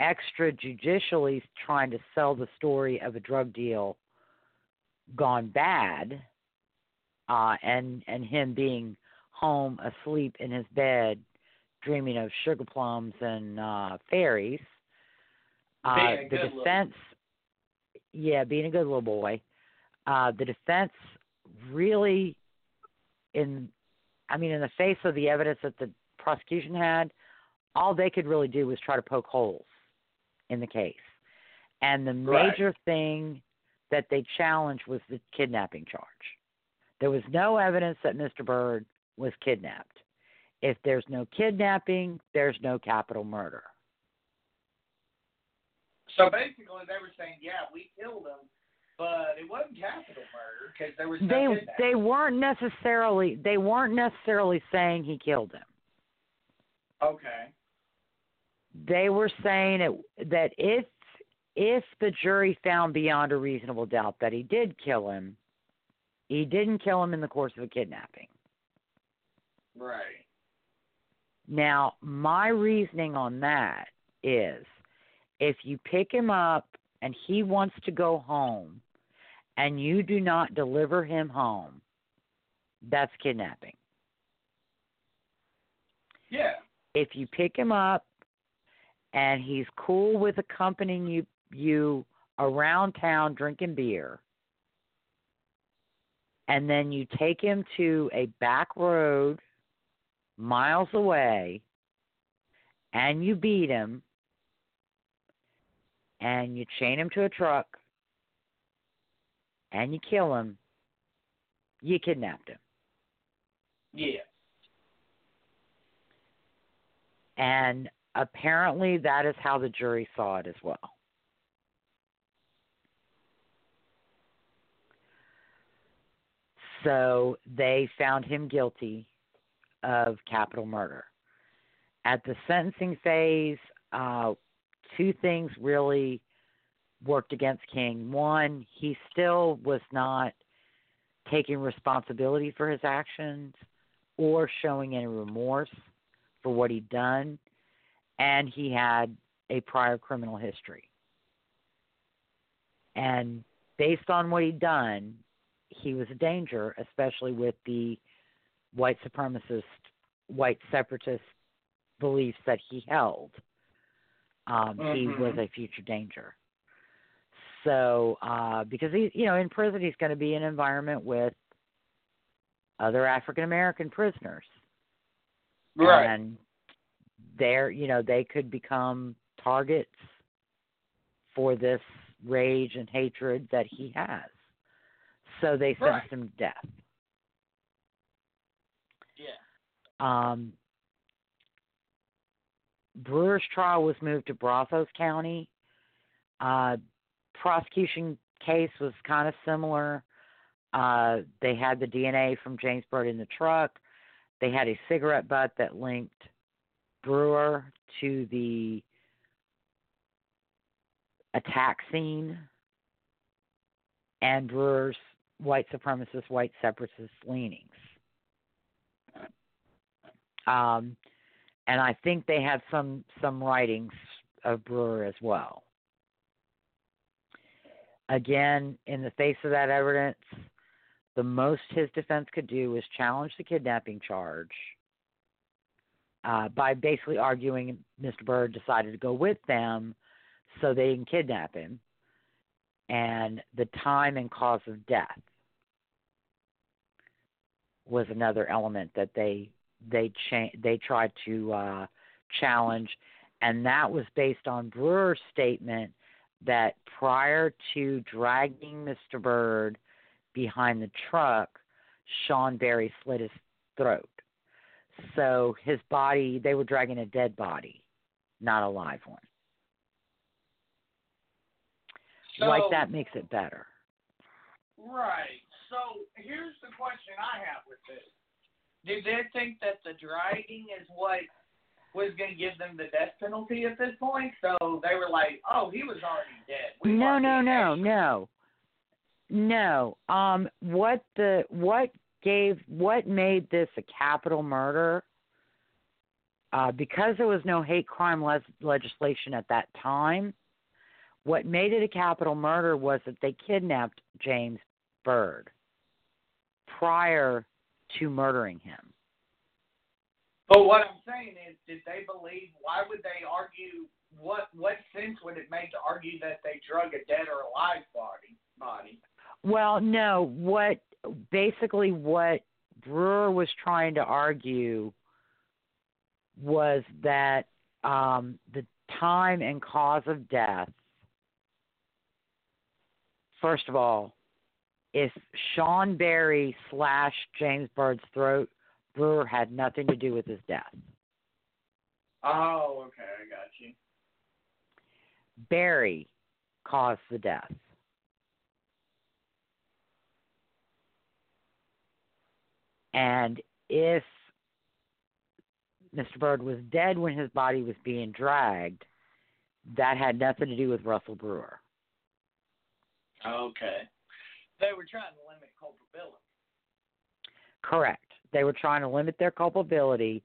extrajudicially trying to sell the story of a drug deal gone bad, uh, and and him being home asleep in his bed, dreaming of sugar plums and uh, fairies. Uh, the defense, yeah, being a good little boy. Uh, the defense really, in, I mean, in the face of the evidence that the prosecution had, all they could really do was try to poke holes in the case. And the Right. major thing that they challenged was the kidnapping charge. There was no evidence that Mr. Byrd was kidnapped. If there's no kidnapping, there's no capital murder. So basically, they were saying, yeah, we killed him, but it wasn't capital murder because there was no They kidnapping. they weren't necessarily they weren't necessarily saying he killed him. Okay. They were saying it, that if if the jury found beyond a reasonable doubt that he did kill him, he didn't kill him in the course of a kidnapping. Right. Now, my reasoning on that is if you pick him up and he wants to go home and you do not deliver him home, that's kidnapping. Yeah. If you pick him up and he's cool with accompanying you you around town drinking beer and then you take him to a back road miles away and you beat him and you chain him to a truck and you kill him, you kidnapped him. Yeah. And apparently that is how the jury saw it as well. So they found him guilty of capital murder. At the sentencing phase, uh, two things really worked against King. One, he still was not taking responsibility for his actions or showing any remorse for what he'd done, and he had a prior criminal history. And based on what he'd done, he was a danger, especially with the white supremacist, white separatist beliefs that he held. Um, mm-hmm. He was a future danger. So, uh, because he, you know, in prison, he's going to be in an environment with other African American prisoners, Right. and they're, you know, they could become targets for this rage and hatred that he has. So they sentenced Right. him to death. Yeah. Um, Brewer's trial was moved to Brazos County. Uh, prosecution case was kind of similar. Uh, they had the DNA from James Byrd in the truck. They had a cigarette butt that linked Brewer to the attack scene and Brewer's white supremacist, white separatist leanings. Um, and I think they had some some writings of Brewer as well. Again, in the face of that evidence, the most his defense could do was challenge the kidnapping charge uh, by basically arguing Mr. Byrd decided to go with them so they can kidnap him, and the time and cause of death was another element that they they cha- they tried to uh, challenge, and that was based on Brewer's statement that prior to dragging Mr. Byrd behind the truck, Sean Berry slit his throat. So his body, they were dragging a dead body, not a live one. So, like that makes it better. Right. So here's the question I have with this. Did they think that the dragging is what was going to give them the death penalty at this point? So they were like, "Oh, he was already dead." We no, no, no, no, no. Um, what the what gave what made this a capital murder? Uh, because there was no hate crime les- legislation at that time, what made it a capital murder was that they kidnapped James Byrd prior to murdering him. But what I'm saying is, did they believe? Why would they argue? What what sense would it make to argue that they drug a dead or alive body? Body. Well, no. What basically what Brewer was trying to argue was that um, the time and cause of death. First of all, if Shawn Berry slashed James Byrd's throat, Brewer had nothing to do with his death. Oh, okay, I got you. Berry caused the death. And if Mr. Byrd was dead when his body was being dragged, that had nothing to do with Russell Brewer. Okay. They were trying to limit culpability. Correct. They were trying to limit their culpability.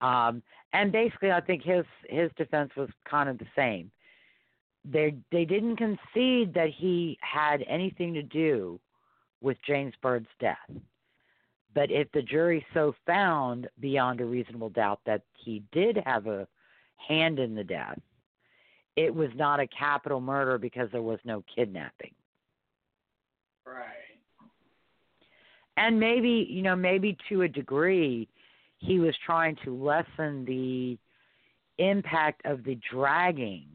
Um, and basically, I think his his defense was kind of the same. They they didn't concede that he had anything to do with James Byrd's death. But if the jury so found beyond a reasonable doubt that he did have a hand in the death, it was not a capital murder because there was no kidnapping. Right. and maybe you know maybe to a degree he was trying to lessen the impact of the dragging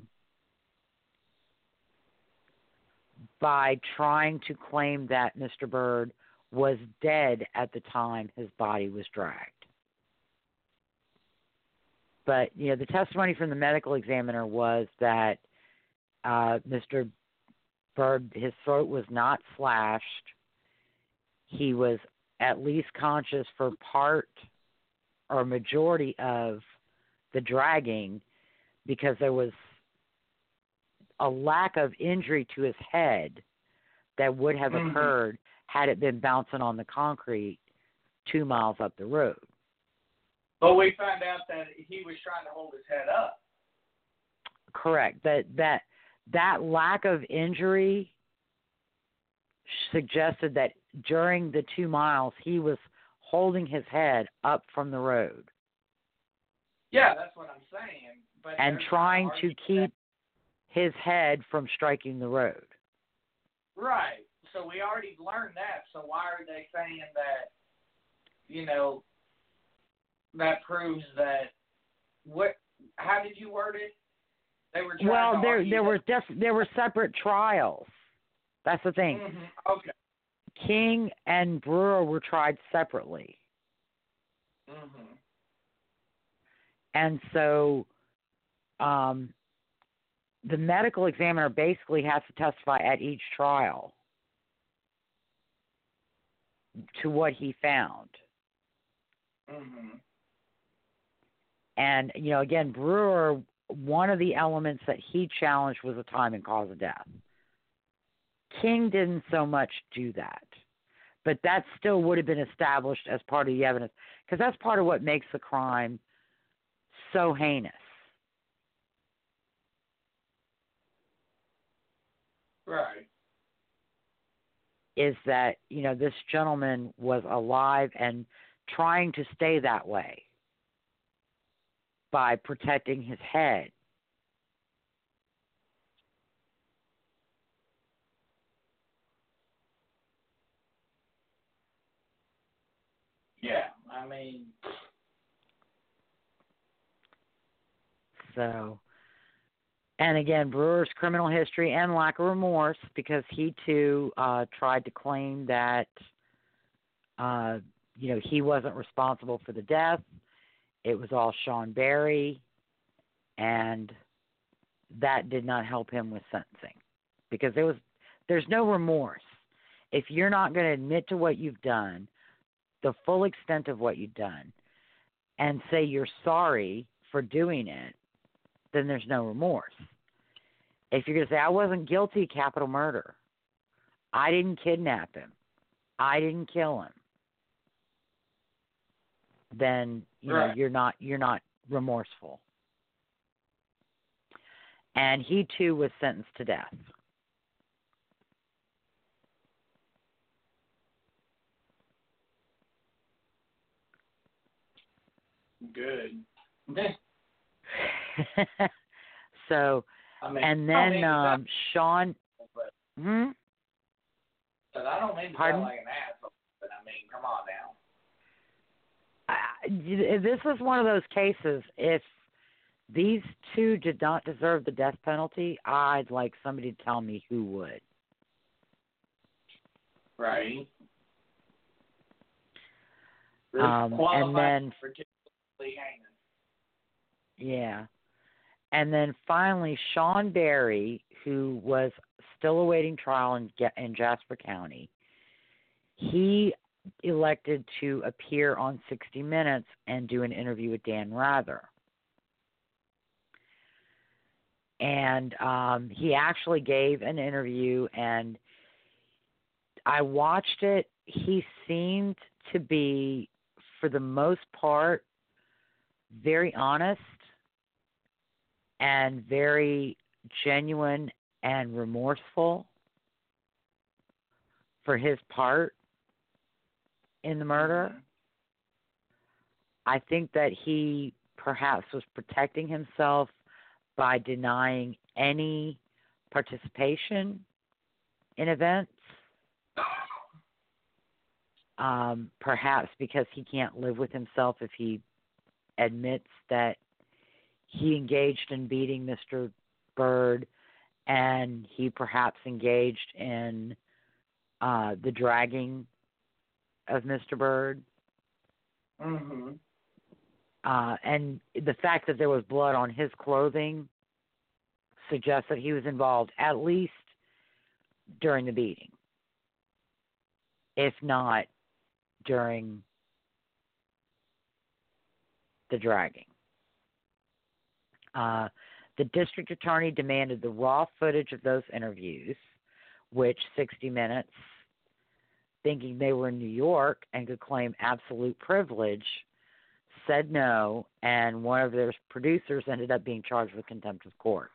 by trying to claim that Mr. Byrd was dead at the time his body was dragged. But you know, the testimony from the medical examiner was that uh, Mr. Byrd, his throat was not slashed. He was at least conscious for part or majority of the dragging because there was a lack of injury to his head that would have Mhm. occurred had it been bouncing on the concrete two miles up the road. But we found out that he was trying to hold his head up. Correct. That that that lack of injury suggested that during the two miles he was holding his head up from the road Yeah, that's what I'm saying. But and trying to keep his head from striking the road. right. So we already learned that. So why are they saying that? You know, that proves that. What? How did you word it? They were Well, there there were def- there were separate trials. That's the thing. Mhm. Okay. King and Brewer were tried separately. Mhm. And so um, the medical examiner basically has to testify at each trial to what he found. Mhm. And, you know, again, Brewer, one of the elements that he challenged was the time and cause of death. King didn't so much do that. But that still would have been established as part of the evidence because that's part of what makes the crime so heinous. Right. is that you know this gentleman was alive and trying to stay that way by protecting his head. Yeah. I mean. So, and again, Brewer's criminal history and lack of remorse because he too uh, tried to claim that, uh, you know, he wasn't responsible for the death. It was all Shawn Berry, and that did not help him with sentencing because there was there's no remorse. If you're not going to admit to what you've done, the full extent of what you've done, and say you're sorry for doing it, then there's no remorse. If you're going to say, I wasn't guilty capital murder, I didn't kidnap him, I didn't kill him, then you know you're not you're not remorseful. And he too was sentenced to death. Good. Okay. *laughs* so I mean, and then mean um Sean but, hmm? but I don't mean to Pardon? sound like an asshole. But I mean, come on now. This is one of those cases. If these two did not deserve the death penalty, I'd like somebody to tell me who would. Right. Um, and then- Yeah. And then finally, Shawn Berry, who was still awaiting trial in, in Jasper County, he elected to appear on 60 Minutes and do an interview with Dan Rather. And um, he actually gave an interview, and I watched it. He seemed to be, for the most part, very honest and very genuine and remorseful for his part in the murder. I think that he perhaps was protecting himself by denying any participation in events. Um, perhaps because he can't live with himself if he admits that he engaged in beating Mr. Byrd and he perhaps engaged in uh, the dragging of Mr. Byrd. Mhm. Uh, and the fact that there was blood on his clothing suggests that he was involved at least during the beating, if not during the dragging. Uh, the district attorney demanded the raw footage of those interviews, which 60 Minutes, thinking they were in New York and could claim absolute privilege, said no, and one of their producers ended up being charged with contempt of court.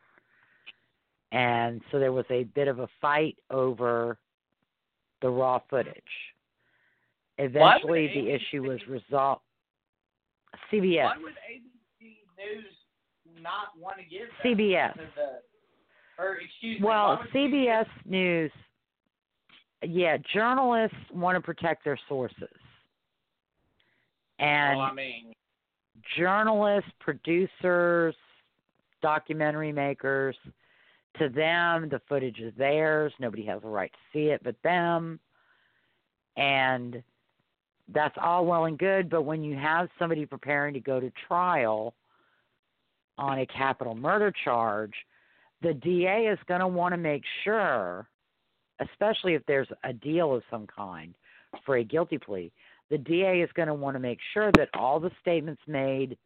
And so there was a bit of a fight over the raw footage. Eventually, the issue was resolved. CBS. Why would ABC News not want to give CBS. the, or excuse me? Well, CBS News, yeah, journalists want to protect their sources. And well, I mean, journalists, producers, documentary makers, to them, the footage is theirs. Nobody has a right to see it but them. And that's all well and good, but when you have somebody preparing to go to trial on a capital murder charge, the DA is going to want to make sure, especially if there's a deal of some kind for a guilty plea, the DA is going to want to make sure that all the statements made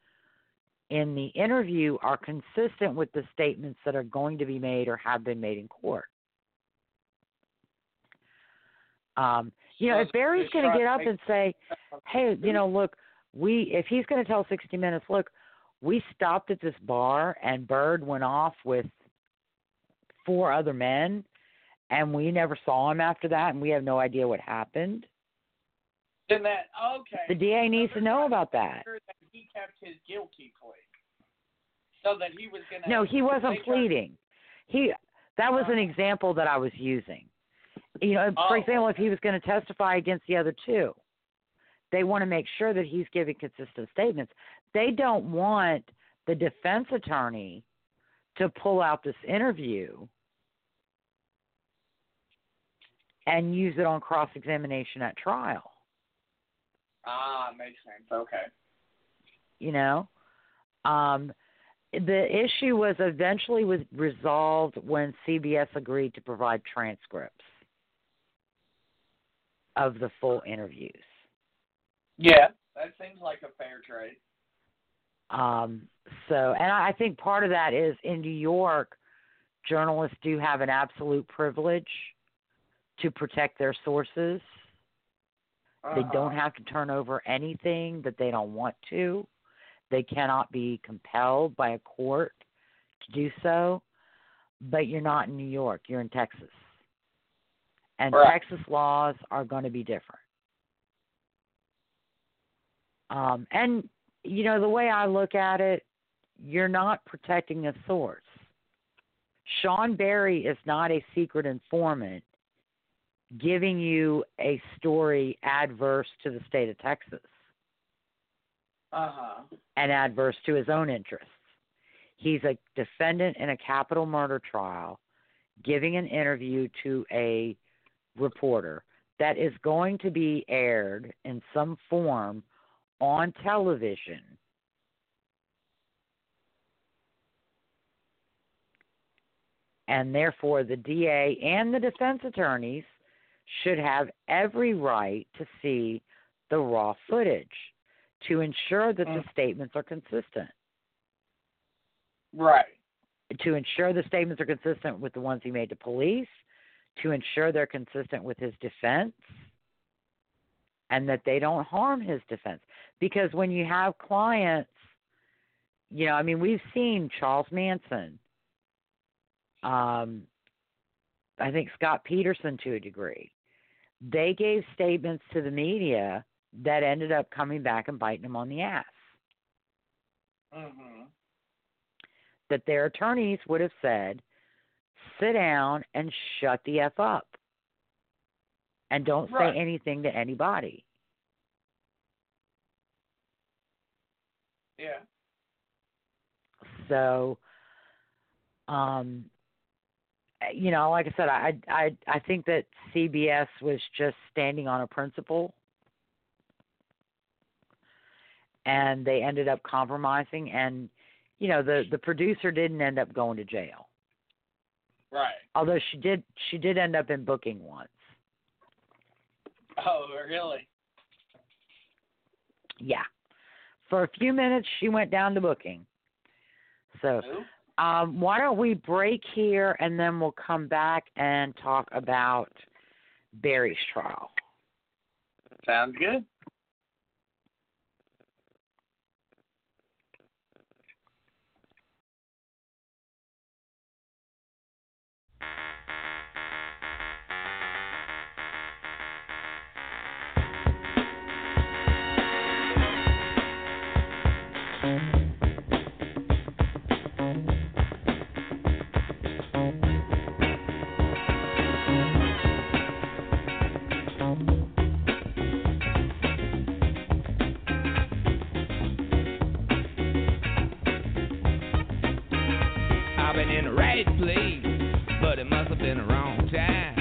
in the interview are consistent with the statements that are going to be made or have been made in court. Um, you know, if Berry's going to get up and say, "Hey, you know, look, we," if he's going to tell 60 Minutes, look, we stopped at this bar and Byrd went off with four other men, and we never saw him after that, and we have no idea what happened. then that okay. The DA needs to know about that. Sure that he kept his guilty plea, so that he was gonna. No, he wasn't pleading. He that was an example that I was using. You know, for Oh, example, if he was going to testify against the other two, they want to make sure that he's giving consistent statements. They don't want the defense attorney to pull out this interview and use it on cross examination at trial. Ah, makes sense. Okay. you know um the issue was eventually was resolved when CBS agreed to provide transcripts of the full interviews. Yeah, that seems like a fair trade. Um, so, and I I think part of that is in New York, journalists do have an absolute privilege to protect their sources. They Uh-huh. don't have to turn over anything that they don't want to. They cannot be compelled by a court to do so. But you're not in New York, you're in Texas. And Right. Texas laws are going to be different. Um, and, you know, the way I look at it, you're not protecting a source. Shawn Berry is not a secret informant giving you a story adverse to the state of Texas Uh huh. and adverse to his own interests. He's a defendant in a capital murder trial giving an interview to a reporter that is going to be aired in some form on television. And therefore, the DA and the defense attorneys should have every right to see the raw footage to ensure that the Mm. statements are consistent. Right. To ensure the statements are consistent with the ones he made to police, to ensure they're consistent with his defense, and that they don't harm his defense. Because when you have clients, you know, I mean, we've seen Charles Manson, um, I think Scott Peterson to a degree. They gave statements to the media that ended up coming back and biting them on the ass. Mhm. That their attorneys would have said, sit down and shut the F up. And don't Right. say anything to anybody. Yeah. So, um, you know, like I said, I I I think that CBS was just standing on a principle and they ended up compromising and you know the the producer didn't end up going to jail Right. although she did she did end up in booking once Oh, really? yeah for a few minutes she went down to booking so Who? Um why don't we break here and then we'll come back and talk about Berry's trial Sounds good. I've in the right place, but it must have been the wrong time.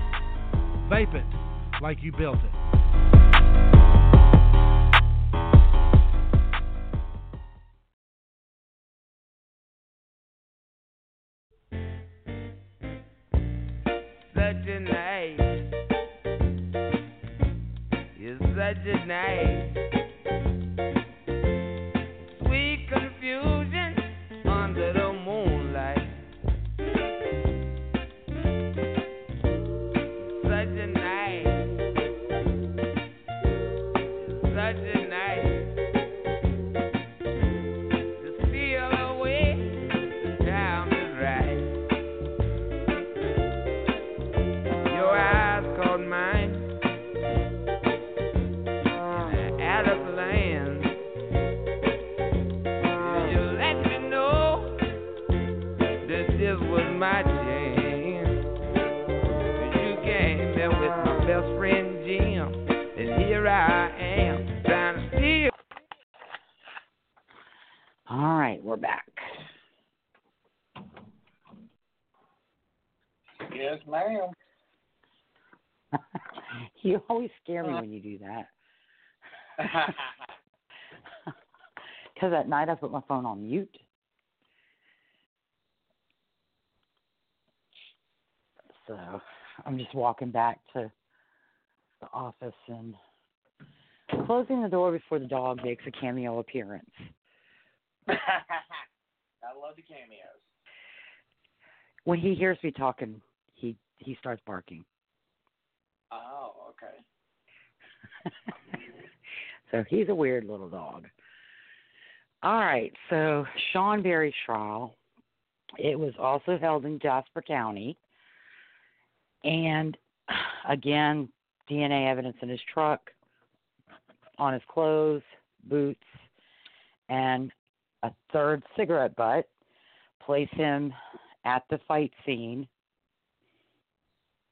Vape it like you built it. such a night. It's such a night. When you do that. *laughs* *laughs* Because at night i put my phone on mute. So i'm just walking back to the office and closing the door before the dog makes a cameo appearance. *laughs* I love the cameos. when he hears me talking he he starts barking Oh, okay. *laughs* so he's a weird little dog. All right, so Shawn Berry's trial. It was also held in Jasper County. And *sighs* again, DNA evidence in his truck, on his clothes, boots, and a third cigarette butt place him at the fight scene.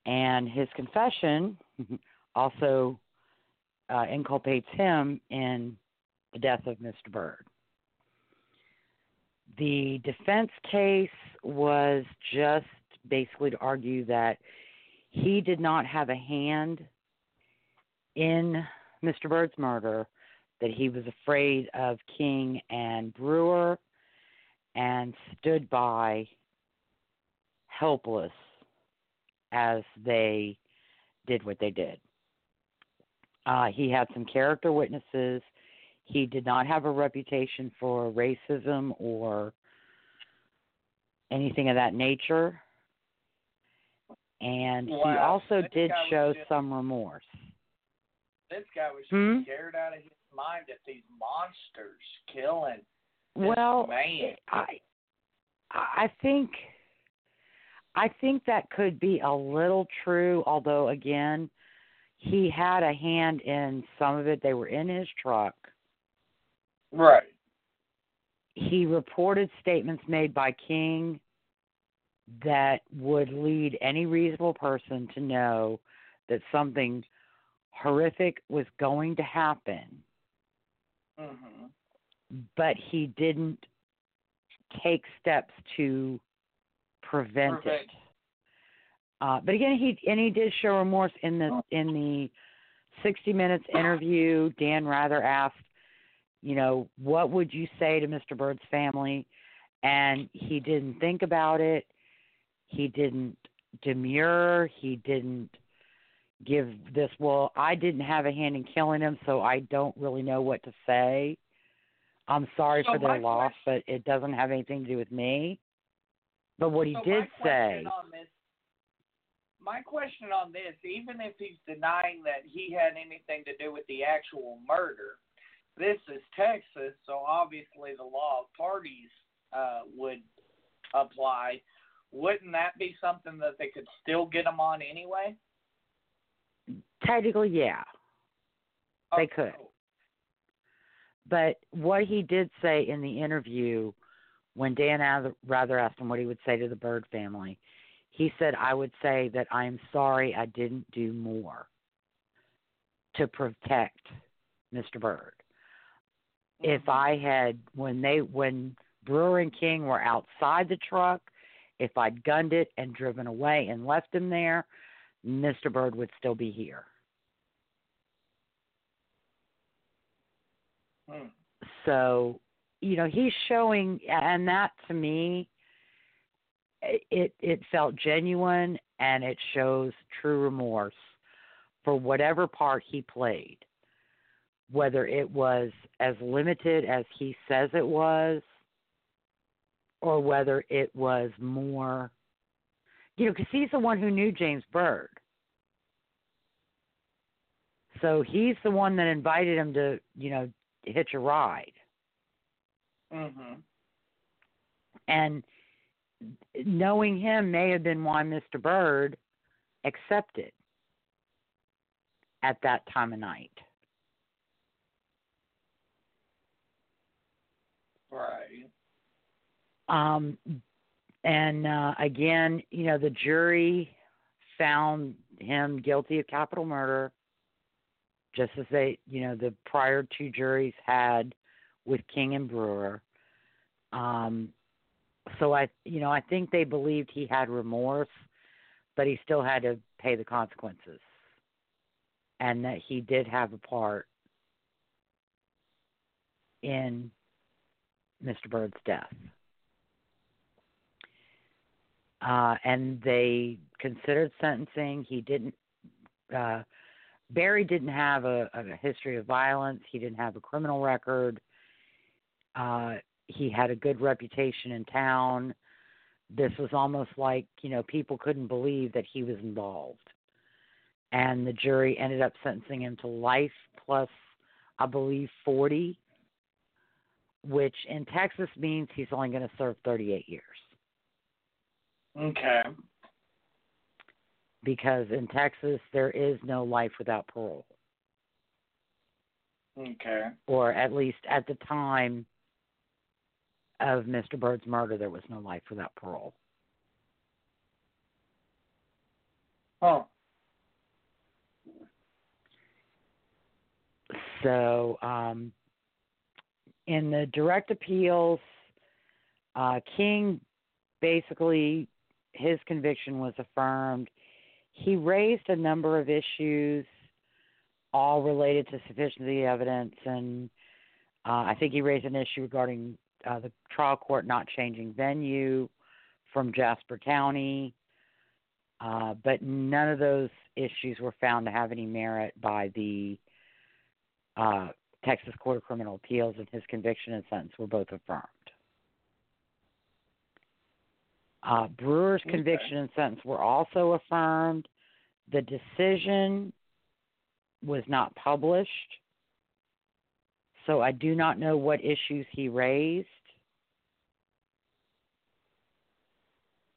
And his confession *laughs* also uh, inculpates him in the death of Mr. Byrd. The defense case was just basically to argue that he did not have a hand in Mr. Byrd's murder, that he was afraid of King and Brewer and stood by helpless as they did what they did. Uh, he had some character witnesses. He did not have a reputation for racism or anything of that nature. And he also this did show just- some remorse. This guy was Hmm? scared out of his mind at these monsters killing. this Well, man. I I think I think that could be a little true, although again, he had a hand in some of it. They were in his truck. Right. He reported statements made by King that would lead any reasonable person to know that something horrific was going to happen, Mhm. but he didn't take steps to prevent, Prevent. it. Uh, but again, he and he did show remorse in the in the 60 Minutes interview. Dan Rather asked, you know, what would you say to Mr. Byrd's family? And he didn't think about it. He didn't demur. He didn't give this. Well, I didn't have a hand in killing him, so I don't really know what to say. I'm sorry So for their loss, but it doesn't have anything to do with me. But what he So did say, my question on this, even if he's denying that he had anything to do with the actual murder, this is Texas, so obviously the law of parties uh, would apply. Wouldn't that be something that they could still get him on anyway? technically, yeah, they Okay. could. But what he did say in the interview, when Dan Rather asked him what he would say to the Byrd family, he said, I would say that I am sorry I didn't do more to protect Mr. Byrd. If I had, when they, when Brewer and King were outside the truck, if I'd gunned it and driven away and left him there, Mr. Byrd would still be here. Hmm. So, you know, he's showing, and that to me, it it felt genuine, and it shows true remorse for whatever part he played, whether it was as limited as he says it was, or whether it was more, you know, because he's the one who knew James Byrd. So he's the one that invited him to, you know, hitch a ride. Mhm. And knowing him may have been why Mr. Byrd accepted at that time of night. Right. Um, and uh, again, you know, the jury found him guilty of capital murder, just as they, you know, the prior two juries had with King and Brewer. Um, so I, you know, I think they believed he had remorse, but he still had to pay the consequences, and that he did have a part in Mr. Byrd's death. Uh, and they considered sentencing. He didn't. Uh, Berry didn't have a, a history of violence. He didn't have a criminal record. Uh, he had a good reputation in town. This was almost like you know people couldn't believe that he was involved, and the jury ended up sentencing him to life plus, I believe, forty which in Texas means he's only going to serve 38 years. Okay. Because in Texas, there is no life without parole, Okay. or at least at the time of Mr. Byrd's murder, there was no life without parole. Huh. So, um, in the direct appeals, uh, King basically his conviction was affirmed. He raised a number of issues, all related to sufficiency of evidence, and uh, I think he raised an issue regarding uh, the trial court not changing venue from Jasper County. Uh, but none of those issues were found to have any merit by the uh, Texas Court of Criminal Appeals, and his conviction and sentence were both affirmed. Uh, Brewer's Okay. conviction and sentence were also affirmed. The decision was not published, so I do not know what issues he raised.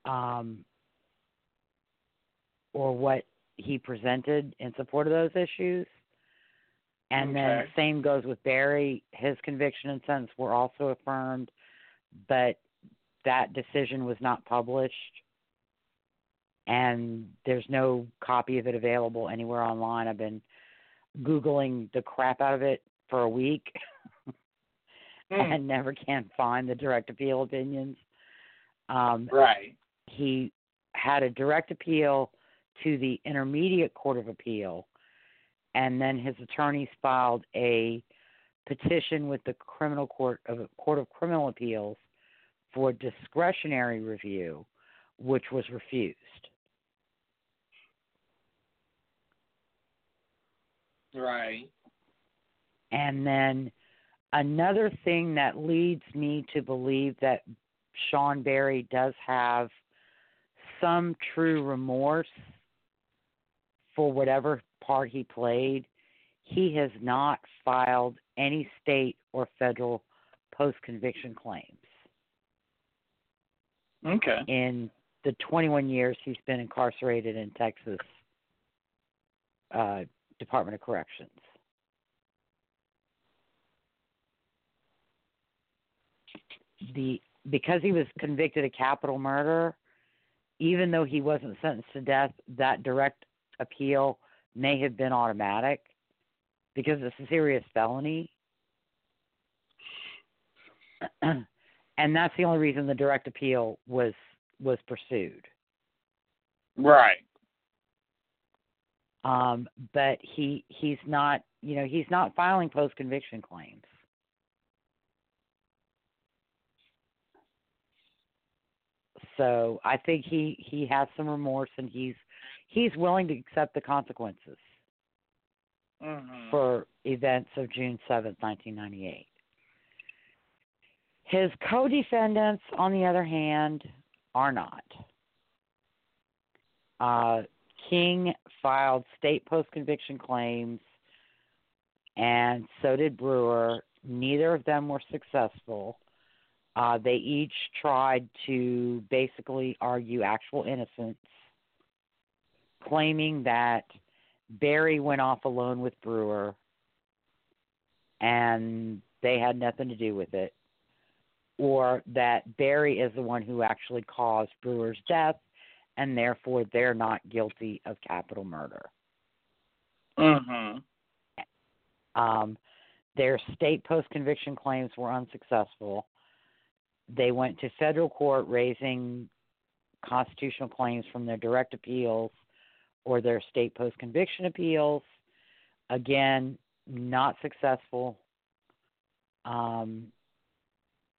Um, or what he presented in support of those issues. And then same goes with Berry. His conviction and sentence were also affirmed, but that decision was not published. And there's no copy of it available anywhere online. I've been Googling the crap out of it for a week *laughs* Hmm. and never can find the direct appeal opinions. Um, Right. he had a direct appeal to the Intermediate Court of Appeal, and then his attorneys filed a petition with the Criminal Court of Court of Criminal Appeals for discretionary review, which was refused. Right. And then another thing that leads me to believe that Shawn Berry does have some true remorse for whatever part he played, he has not filed any state or federal post conviction claims Okay. in the 21 years he's been incarcerated in Texas uh, Department of Corrections. The because he was convicted of capital murder, even though he wasn't sentenced to death, that direct appeal may have been automatic because it's a serious felony. *clears throat* and that's the only reason the direct appeal was was pursued. Right. Um, but he he's not you know he's not filing post conviction claims. So I think he he has some remorse and he's he's willing to accept the consequences Mhm. for events of June seventh, nineteen ninety eight. His co defendants, on the other hand, are not. Uh, King filed state post conviction claims, and so did Brewer. Neither of them were successful. Uh, they each tried to basically argue actual innocence, claiming that Berry went off alone with Brewer and they had nothing to do with it, or that Berry is the one who actually caused Brewer's death and therefore they're not guilty of capital murder. Mhm. Um, their state post conviction claims were unsuccessful. They went to federal court raising constitutional claims from their direct appeals or their state post conviction appeals. Again, not successful. Um,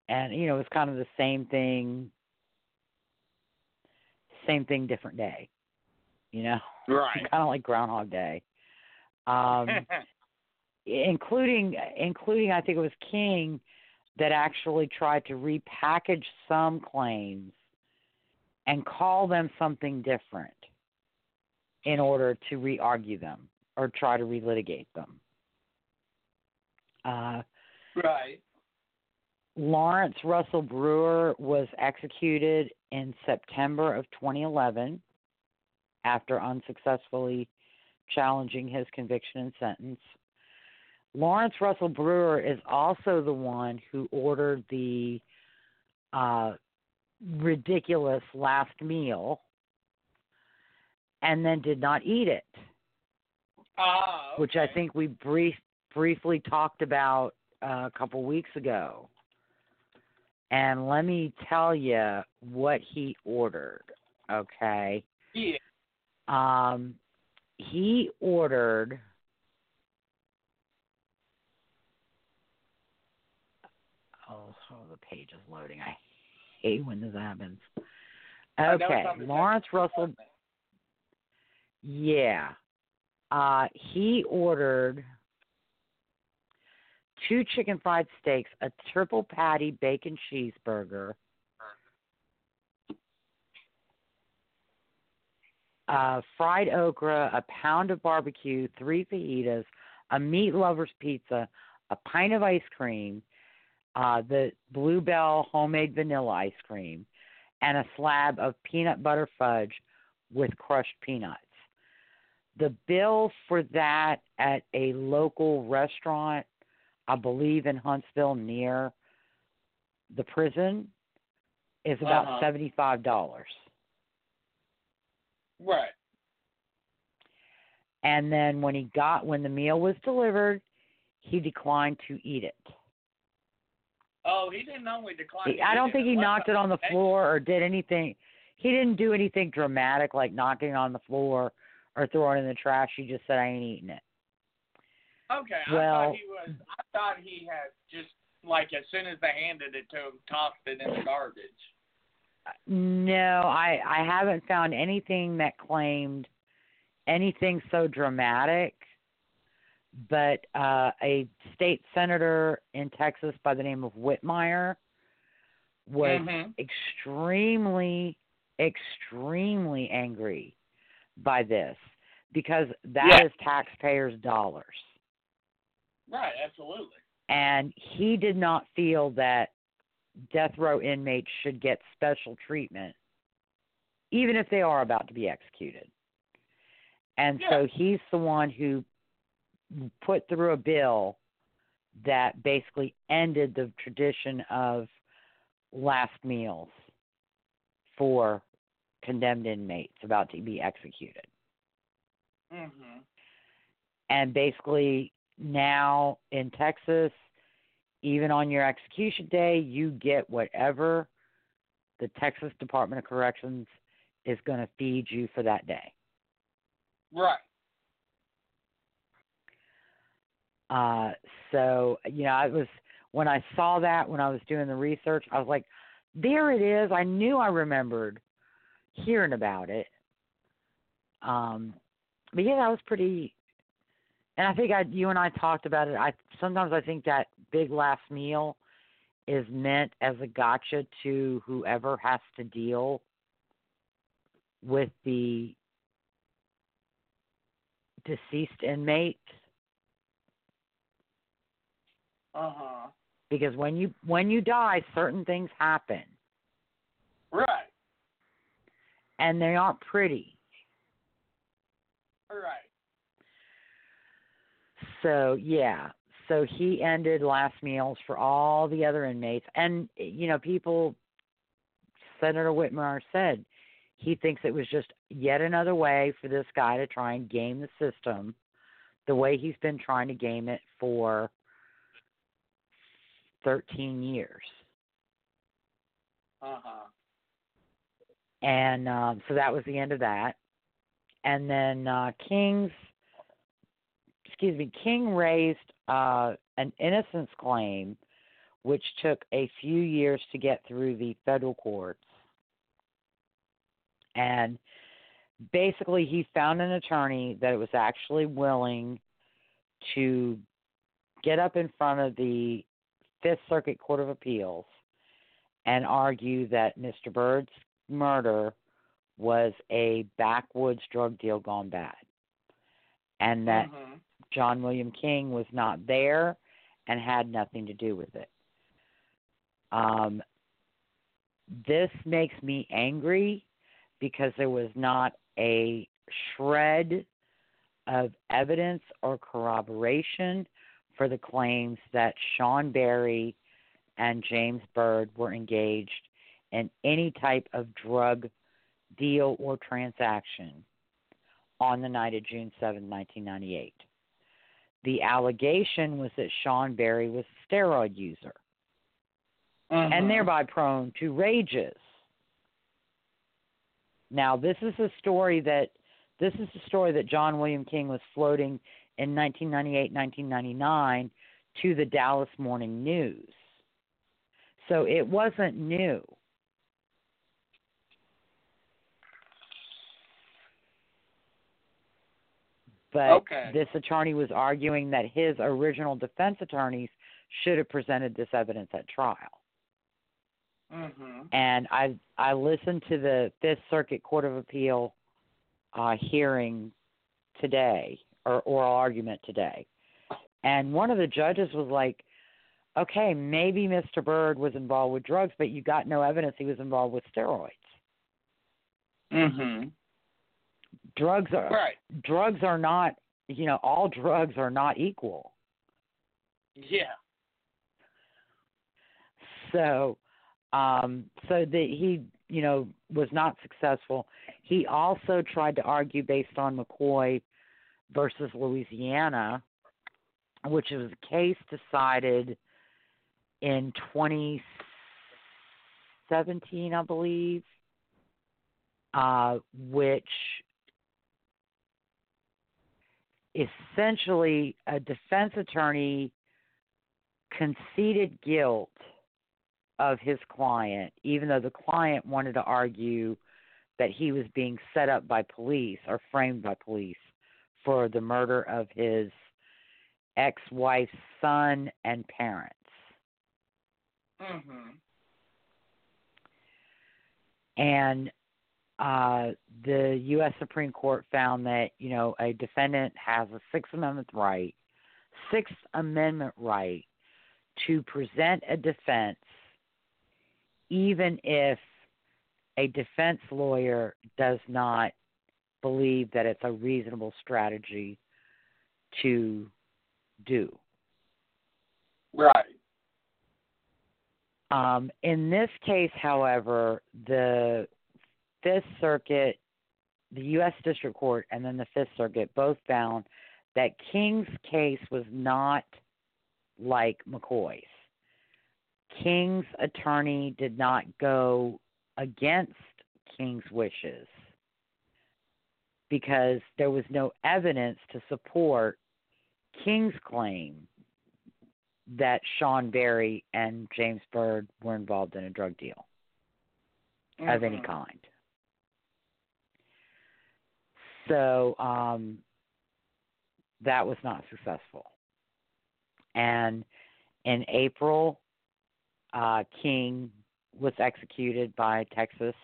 and, you know, it was kind of the same thing, same thing, different day, you know? Right. *laughs* kind of like Groundhog Day. Um, *laughs* including including I think it was King that actually tried to repackage some claims and call them something different in order to re-argue them or try to relitigate them. Uh, right. Lawrence Russell Brewer was executed in September of 2011 after unsuccessfully challenging his conviction and sentence. Lawrence Russell Brewer is also the one who ordered the uh, ridiculous last meal and then did not eat it, Ah, which I think we brief, briefly talked about uh, a couple weeks ago. And let me tell you what he ordered, okay? Yeah. Um, he ordered oh, the page is loading. I hate when this happens. I know it's Okay, Lawrence Russell yeah. Uh he ordered two chicken fried steaks, a triple patty bacon cheeseburger, uh, fried okra, a pound of barbecue, three fajitas, a meat lover's pizza, a pint of ice cream, uh, the Bluebell homemade vanilla ice cream, and a slab of peanut butter fudge with crushed peanuts. The bill for that at a local restaurant, I believe in Huntsville near the prison, is about Uh-huh. seventy-five dollars. Right. And then when he got when the meal was delivered, he declined to eat it. Oh, he didn't only decline. He- I don't think he knocked it on the floor or did anything. He didn't do anything dramatic like knocking on the floor or throwing in the trash. He just said, "I ain't eating it." Okay, I Well- thought he was. I thought he had just like as soon as they handed it to him, tossed it in the garbage. No, I I haven't found anything that claimed anything so dramatic. But uh, a state senator in Texas by the name of Whitmire was Mhm. extremely, extremely angry by this because that Yeah. is taxpayers' dollars. Right, absolutely. And he did not feel that death row inmates should get special treatment, even if they are about to be executed. And so he's the one who put through a bill that basically ended the tradition of last meals for condemned inmates about to be executed. Mhm. And basically, now in Texas, even on your execution day, you get whatever the Texas Department of Corrections is going to feed you for that day. Right. Uh, so, you know, I was, when I saw that, when I was doing the research, I was like, there it is. I knew I remembered hearing about it. Um, but yeah, that was pretty, and I think I, you and I talked about it. I sometimes I think that big last meal is meant as a gotcha to whoever has to deal with the deceased inmate Uh huh. because when you when you die certain things happen Right. and they aren't pretty Right. so yeah so he ended last meals for all the other inmates and you know people senator Whitmire said he thinks it was just yet another way for this guy to try and game the system the way he's been trying to game it for 13 years Uh huh. and um, so that was the end of that. And then uh, King's, excuse me, King raised uh, an innocence claim, which took a few years to get through the federal courts. And basically, he found an attorney that was actually willing to get up in front of the Fifth Circuit Court of Appeals and argue that Mr. Byrd's murder was a backwoods drug deal gone bad. And that Mhm. John William King was not there and had nothing to do with it. Um, this makes me angry because there was not a shred of evidence or corroboration for the claims that Shawn Berry and James Byrd were engaged in any type of drug deal or transaction on the night of June 7, 1998. The allegation was that Shawn Berry was a steroid user Mhm. and thereby prone to rages. Now, this is a story that this is a story that John William King was floating in 1998, 1999 to the Dallas Morning News. So it wasn't new. But Okay. this attorney was arguing that his original defense attorneys should have presented this evidence at trial. Mhm. And I I listened to the Fifth Circuit Court of Appeal uh, hearing today or oral argument today, and one of the judges was like, "Okay, maybe Mr. Byrd was involved with drugs, but you got no evidence he was involved with steroids. Mhm. Drugs are Right. drugs are not you know all drugs are not equal. Yeah. So, um, so that he, you know, was not successful. He also tried to argue based on McCoy versus Louisiana, which was a case decided in 2017, I believe, uh, which essentially a defense attorney conceded guilt of his client, even though the client wanted to argue that he was being set up by police or framed by police for the murder of his ex wife's son and parents. Mhm. And uh, the U.S. Supreme Court found that you know a defendant has a Sixth Amendment right, Sixth Amendment right to present a defense, even if a defense lawyer does not believe that it's a reasonable strategy to do. Right. Um, in this case, however, the Fifth Circuit, the U.S. District Court, and then the Fifth Circuit both found that King's case was not like McCoy's. King's attorney did not go against King's wishes because there was no evidence to support King's claim that Shawn Berry and James Byrd were involved in a drug deal of any Mhm. kind. So um, that was not successful. And in April, uh, King was executed by Texas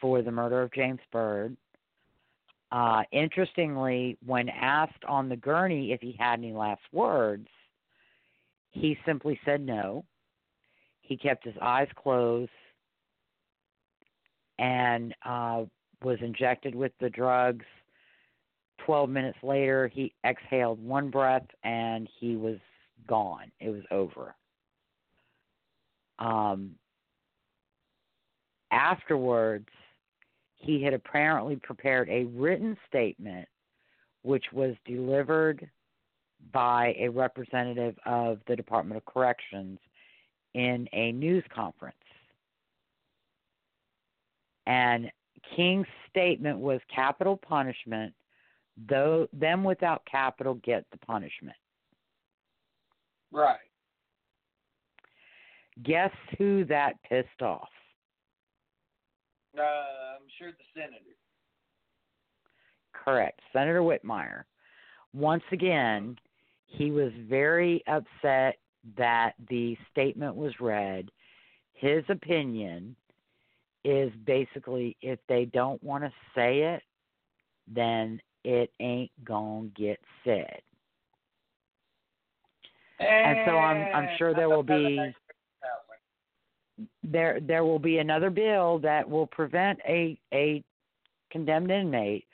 for the murder of James Byrd. Uh, interestingly, when asked on the gurney if he had any last words, he simply said no. He kept his eyes closed and uh, was injected with the drugs. 12 minutes later, he exhaled one breath and he was gone. It was over. Um, afterwards, he had apparently prepared a written statement which was delivered by a representative of the Department of Corrections in a news conference. And King's statement was capital punishment, though them without capital get the punishment. Right. Guess who that pissed off? Uh, I'm sure the senator. Correct. Senator Whitmire. Once again, he was very upset that the statement was read. His opinion is basically if they don't want to say it, then it ain't going to get said. And so I'm I'm sure there will be there there will be another bill that will prevent a a condemned inmate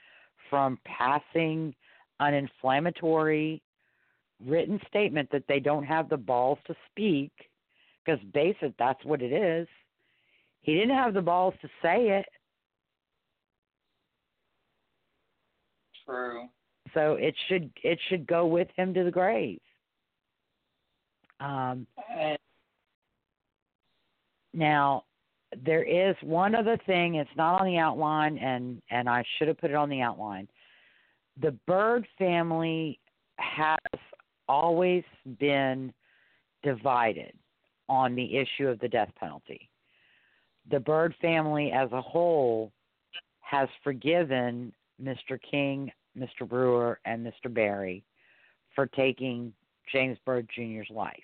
from passing an inflammatory written statement that they don't have the balls to speak because basic that's what it is. He didn't have the balls to say it. True. so it should it should go with him to the grave. Um And Now, there is one other thing. It's not on the outline, and and I should have put it on the outline. The Byrd family has always been divided on the issue of the death penalty. The Byrd family as a whole has forgiven Mr. King Mr. Brewer and Mr. Berry for taking James Byrd Jr.'s life.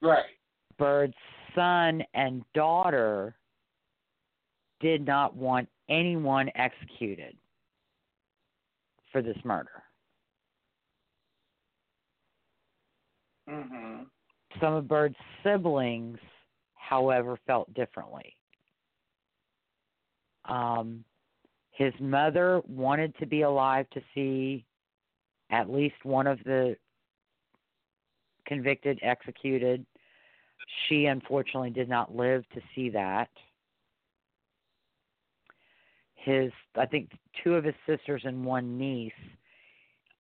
Right. Byrd's son and daughter did not want anyone executed for this murder. Mhm. Some of Byrd's siblings, however, felt differently. Um, his mother wanted to be alive to see at least one of the convicted executed. She unfortunately did not live to see that. His, I think, two of his sisters and one niece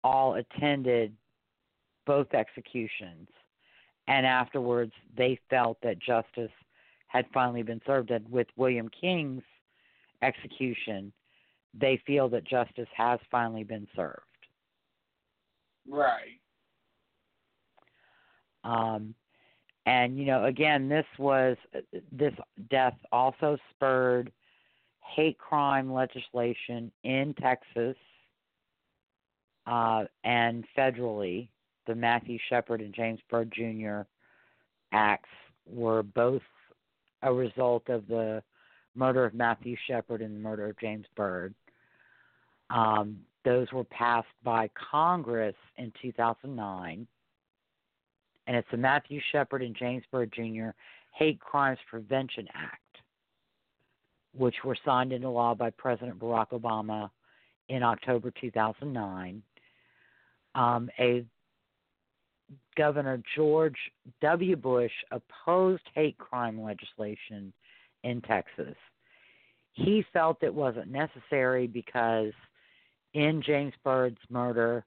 all attended both executions, and afterwards they felt that justice had finally been served. And with William King's execution, they feel that justice has finally been served. Right. Um, and you know, again, this was this death also spurred hate crime legislation in Texas uh, and federally. The Matthew Shepard and James Byrd Jr. acts were both a result of the murder of Matthew Shepard and the murder of James Byrd. Um, those were passed by Congress in 2009 and it's the Matthew Shepard and James Byrd Jr. Hate Crimes Prevention Act, which were signed into law by President Barack Obama in October 2009. Um, a Governor George W. Bush opposed hate crime legislation in Texas. He felt it wasn't necessary because in James Byrd's murder,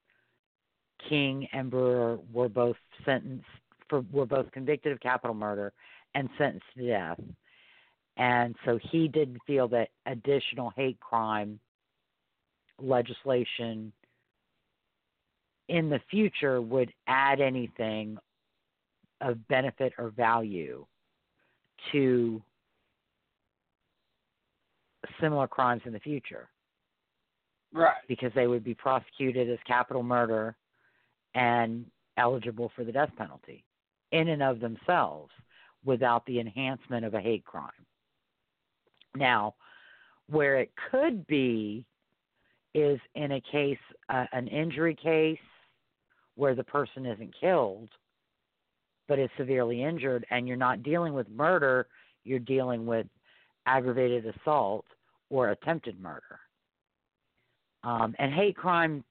King and Brewer were both sentenced for were both convicted of capital murder and sentenced to death. And so he didn't feel that additional hate crime legislation in the future would add anything of benefit or value to similar crimes in the future. Right. Because they would be prosecuted as capital murder and eligible for the death penalty in and of themselves without the enhancement of a hate crime. Now, where it could be is in a case, uh, an injury case where the person isn't killed but is severely injured, and you're not dealing with murder, you're dealing with aggravated assault or attempted murder. Um, and hate crime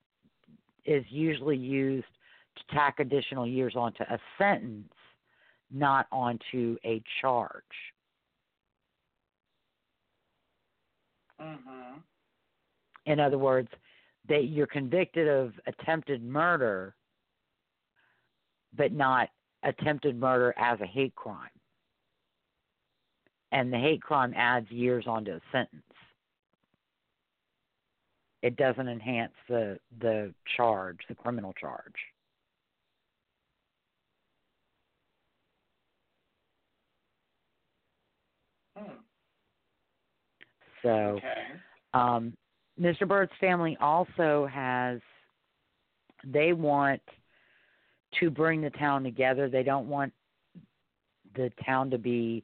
is usually used to tack additional years onto a sentence, not onto a charge. Mm-hmm. In other words, that you're convicted of attempted murder, but not attempted murder as a hate crime. And the hate crime adds years onto a sentence. It doesn't enhance the the charge, the criminal charge. Hmm. So Okay. Um, Mr. Byrd's family also has, they want to bring the town together. They don't want the town to be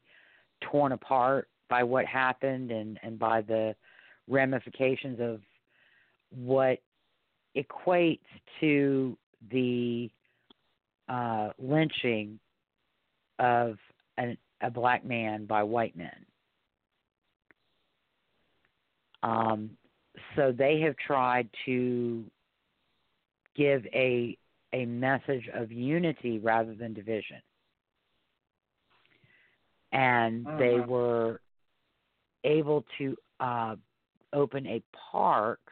torn apart by what happened and, and by the ramifications of what equates to the uh, lynching of an, a black man by white men. Um, so they have tried to give a a message of unity rather than division. And they Mhm. were able to uh, open a park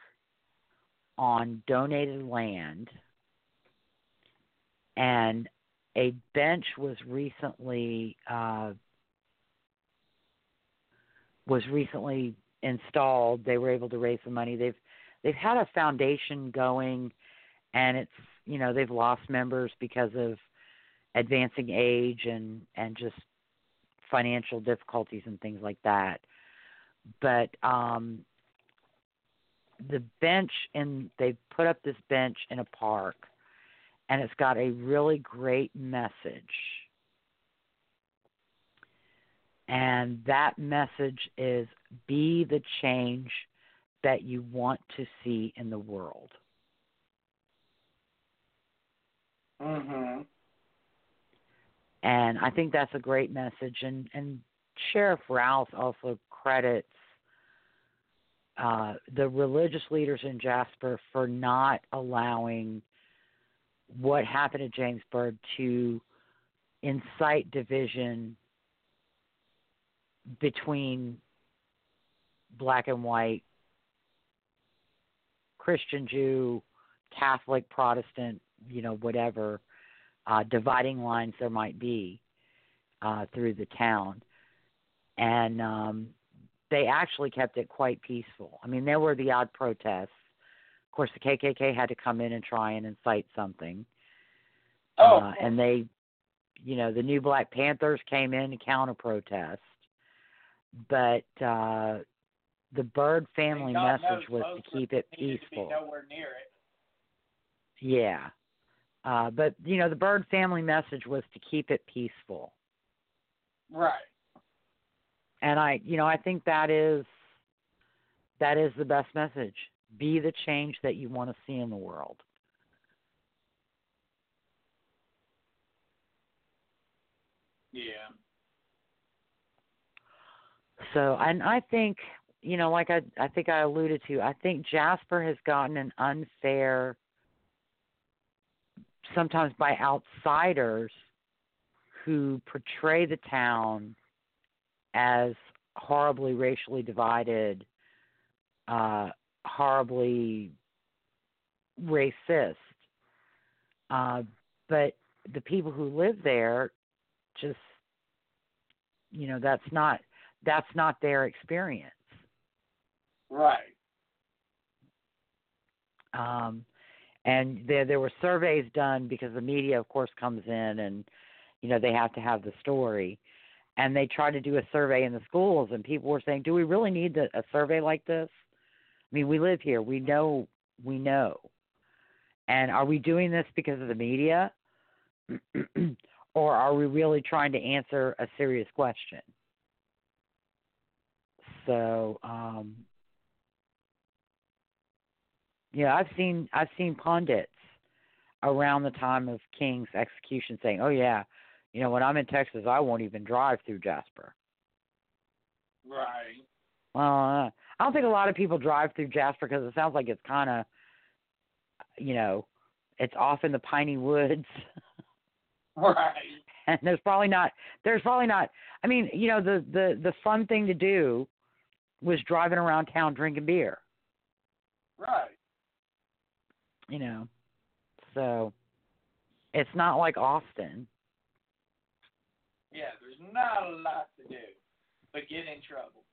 on donated land, and a bench was recently uh, was recently installed. They were able to raise some money. They've they've had a foundation going, and it's you know they've lost members because of advancing age and and just financial difficulties and things like that. But um, the bench and they put up this bench in a park and it's got a really great message and that message is be the change that you want to see in the world Mhm. and I think that's a great message. And and Sheriff Rowles also credits uh, the religious leaders in Jasper for not allowing what happened to James Byrd to incite division between black and white, Christian, Jew, Catholic, Protestant, you know, whatever uh, dividing lines there might be uh, through the town. And um, they actually kept it quite peaceful. I mean, there were the odd protests. Of course, the KKK had to come in and try and incite something. Oh. Uh, and they, you know, the new Black Panthers came in to counter protest. But uh, the Byrd family message was to keep it needed to be peaceful. nowhere near it. Yeah. Uh, but you know, the Byrd family message was to keep it peaceful, Right. And I, you know, I think that is that is the best message. Be the change that you want to see in the world. Yeah. So, and I think, you know, like I, I think I alluded to, I think Jasper has gotten an unfair, sometimes by outsiders who portray the town as horribly racially divided, uh, horribly racist. Uh, but the people who live there just, you know, that's not that's not their experience. Right. Um, and there there were surveys done because the media, of course, comes in and you know they have to have the story. And they tried to do a survey in the schools, and people were saying, "Do we really need the, a survey like this? I mean, we live here. We know. We know. And are we doing this because of the media, *clears throat* or are we really trying to answer a serious question?" So, um, yeah, I've seen I've seen pundits around the time of King's execution saying, "Oh yeah, you know when I'm in Texas, I won't even drive through Jasper." Right. Well, uh, I don't think a lot of people drive through Jasper because it sounds like it's kind of, you know, it's off in the piney woods, *laughs* Right. and there's probably not there's probably not. I mean, you know, the the the fun thing to do was driving around town drinking beer. Right. you know. So it's not like Austin. Yeah, there's not a lot to do but get in trouble.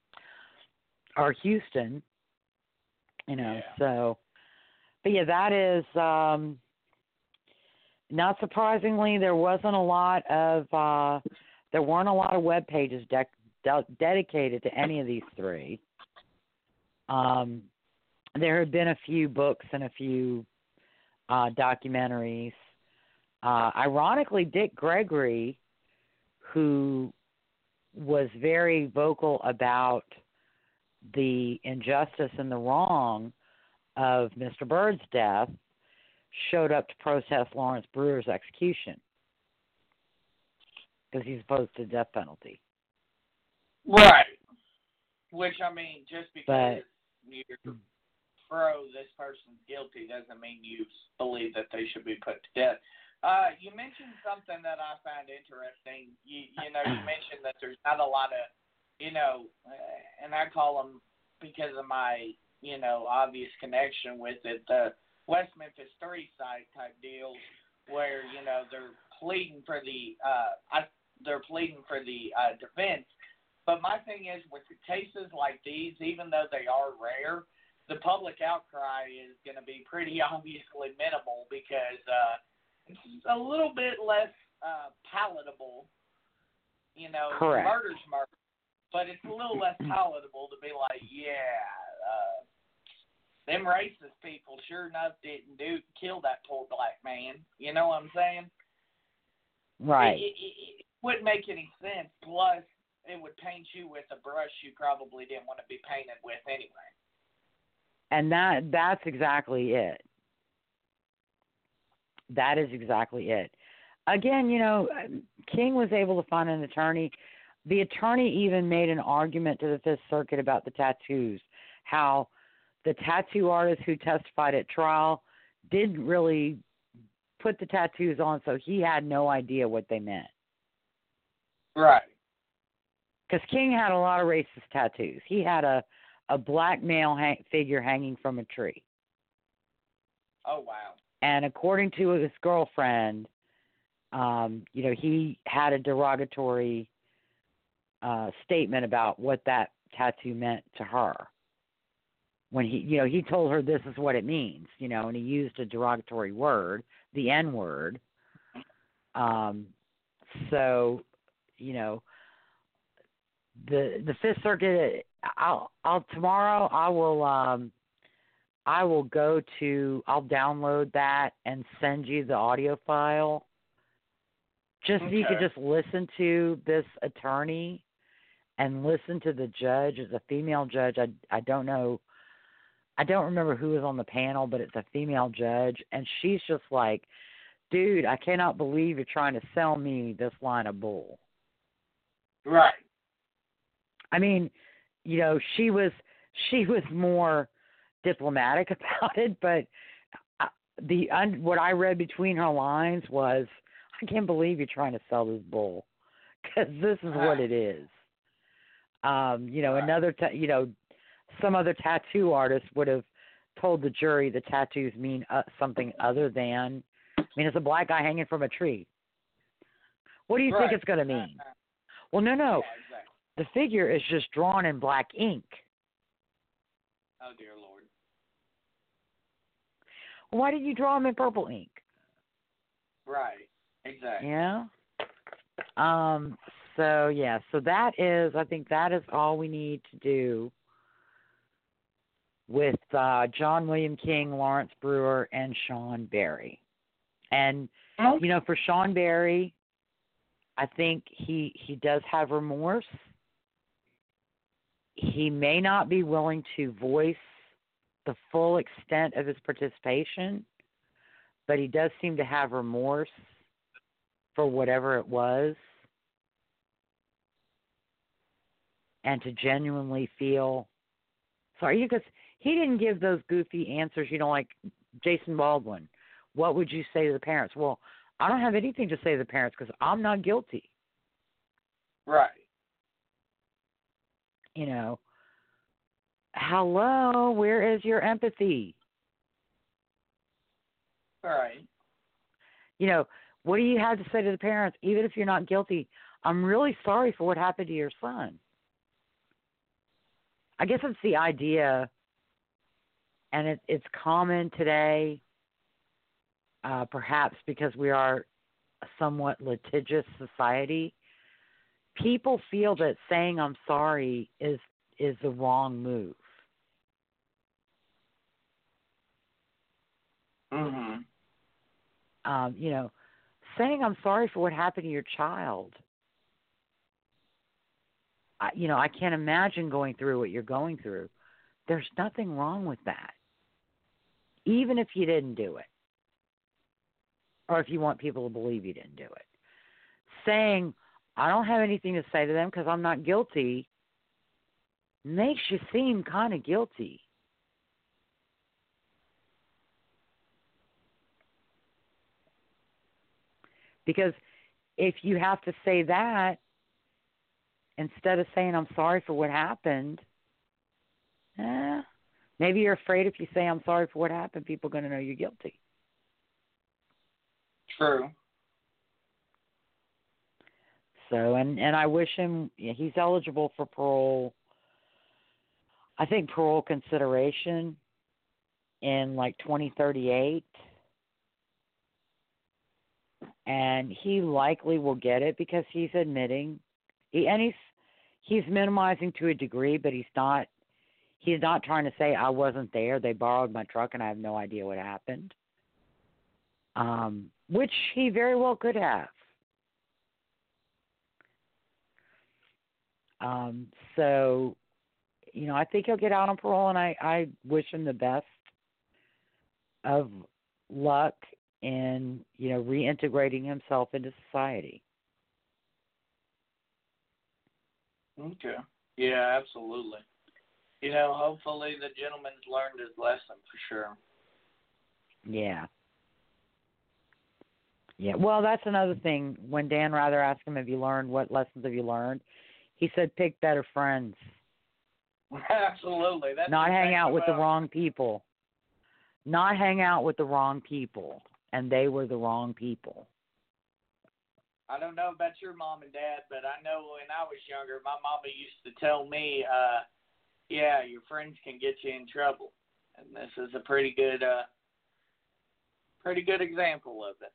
or Houston, you know. Yeah. So, but yeah, that is um, not surprisingly there wasn't a lot of uh, there weren't a lot of web pages dec- de- dedicated to any of these three. Um, there had been a few books and a few uh, documentaries. Uh, ironically, Dick Gregory, who was very vocal about the injustice and the wrong of Mr. Byrd's death, showed up to protest Lawrence Brewer's execution because he's opposed to the death penalty. Right. Which I mean, just because But- you're pro this person's guilty doesn't mean you believe that they should be put to death. Uh, you mentioned something that I found interesting. You, you know, you *clears throat* mentioned that there's not a lot of, you know, uh, and I call them because of my, you know, obvious connection with it, the West Memphis Three site type deals where you know they're pleading for the, uh, I, they're pleading for the uh, defense. But my thing is, with cases like these, even though they are rare, the public outcry is going to be pretty *laughs* obviously minimal because uh, a little bit less uh, palatable. You know, Correct. murder's murder, but it's a little less *clears throat* palatable to be like, yeah, uh, them racist people sure enough didn't do kill that poor black man. You know what I'm saying? Right. It, it, it wouldn't make any sense. Plus, it would paint you with a brush you probably didn't want to be painted with anyway. And that that's exactly it. That is exactly it. Again, you know, King was able to find an attorney. The attorney even made an argument to the Fifth Circuit about the tattoos, how the tattoo artist who testified at trial didn't really put the tattoos on, so he had no idea what they meant. Right. Because King had a lot of racist tattoos. He had a a black male hang, figure hanging from a tree. Oh wow. And according to his girlfriend, um, you know, he had a derogatory uh, statement about what that tattoo meant to her. When he, you know, he told her this is what it means, you know, and he used a derogatory word, the N word. Um, so, you know, the the Fifth Circuit. I'll I'll tomorrow I will um I will go to I'll download that and send you the audio file. Just so you could just listen to this attorney and listen to the judge. It's a female judge. I I don't know I don't remember who was on the panel, but it's a female judge and she's just like, Dude, I cannot believe you're trying to sell me this line of bull. Right. I mean, you know, she was she was more diplomatic *laughs* about it, but uh, the un, what I read between her lines was, I can't believe you're trying to sell this bull, *laughs* because this is what it is. Um, you know, another, ta- you know, some other tattoo artist would have told the jury the tattoos mean uh, something other than. I mean, it's a black guy hanging from a tree. What do you think it's going to mean? *laughs* Well, no, no. Yeah, exactly. The figure is just drawn in black ink. Oh dear lord. Why did you draw him in purple ink? Right. Exactly. Yeah. Um. So yeah. So that is. I think that is all we need to do with uh, John William King, Lawrence Brewer, and Shawn Berry. And you know, for Shawn Berry, I think he he does have remorse. He may not be willing to voice the full extent of his participation, but he does seem to have remorse for whatever it was and to genuinely feel sorry. Because he didn't give those goofy answers you know like jason baldwin what would you say to the parents? Well i don't have anything to say to the parents because i'm not guilty. Right. you know hello where is your empathy? All right. you know what do you have to say to the parents even if you're not guilty? I'm really sorry for what happened to your son. I guess it's the idea and it, it's common today uh, perhaps because we are a somewhat litigious society. People feel that saying i'm sorry is is the wrong move Mhm. um, you know, saying I'm sorry for what happened to your child. I, you know, I can't imagine going through what you're going through. There's nothing wrong with that, even if you didn't do it, or if you want people to believe you didn't do it. Saying I don't have anything to say to them because I'm not guilty makes you seem kind of guilty. Because if you have to say that instead of saying I'm sorry for what happened, eh, maybe you're afraid if you say I'm sorry for what happened, people are going to know you're guilty. True. So, and and I wish him he's eligible for parole. I think parole consideration in like 2038 and he likely will get it because he's admitting he and he's he's minimizing to a degree but he's not He's not trying to say I wasn't there. They borrowed my truck and I have no idea what happened. Um, which he very well could have. Um, so, you know, I think he'll get out on parole, and I, I wish him the best of luck in, you know, reintegrating himself into society. Okay. Yeah, absolutely. You know, hopefully the gentleman's learned his lesson for sure. Yeah. Yeah. Well, that's another thing. When Dan Rather asked him, "Have you learned what lessons have you learned?" He said, "Pick better friends. *laughs* Absolutely. That's Not hang out with the wrong people. Not hang out with the wrong people." And they were the wrong people. I don't know about your mom and dad, but I know when I was younger, my mama used to tell me, uh, "Yeah, your friends can get you in trouble," and this is a pretty good, uh, pretty good example of it.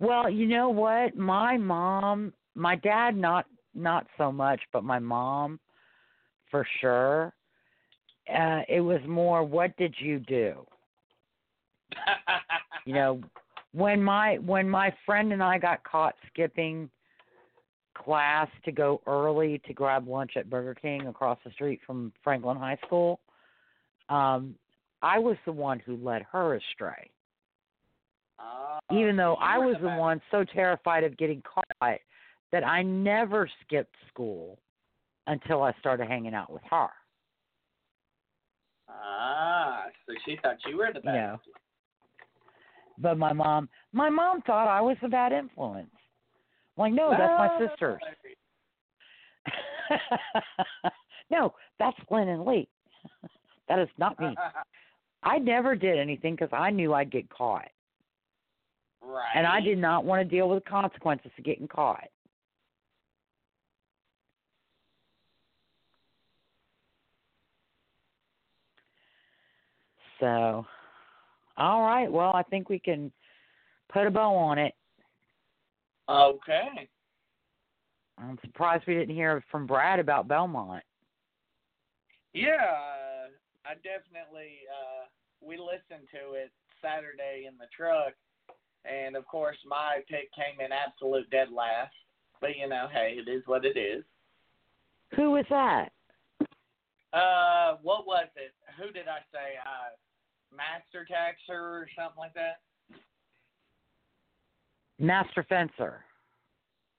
Well, you know what? My mom, my dad not not so much, but my mom for sure. Uh it was more what did you do? *laughs* You know, when my when my friend and I got caught skipping class to go early to grab lunch at Burger King across the street from Franklin High School, um I was the one who led her astray Ah, even though I was the one so terrified of getting caught that I never skipped school until I started hanging out with her. Ah, so she thought you were the bad. You know. But my mom, my mom thought I was a bad influence. I'm like, no, that's my Ah, sisters. *laughs* no, that's Glenn and Lee. *laughs* that is not me. *laughs* I never did anything because I knew I'd get caught, right. and I did not want to deal with the consequences of getting caught. So, all right. Well, I think we can put a bow on it. Okay. I'm surprised we didn't hear from Brad about Belmont. Yeah, uh, I definitely. Uh, we listened to it Saturday in the truck, and of course my pick came in absolute dead last. But you know, hey, it is what it is. Who was that? Uh, what was it? Who did I say? Uh, Master Taxer or something like that. Master Fencer.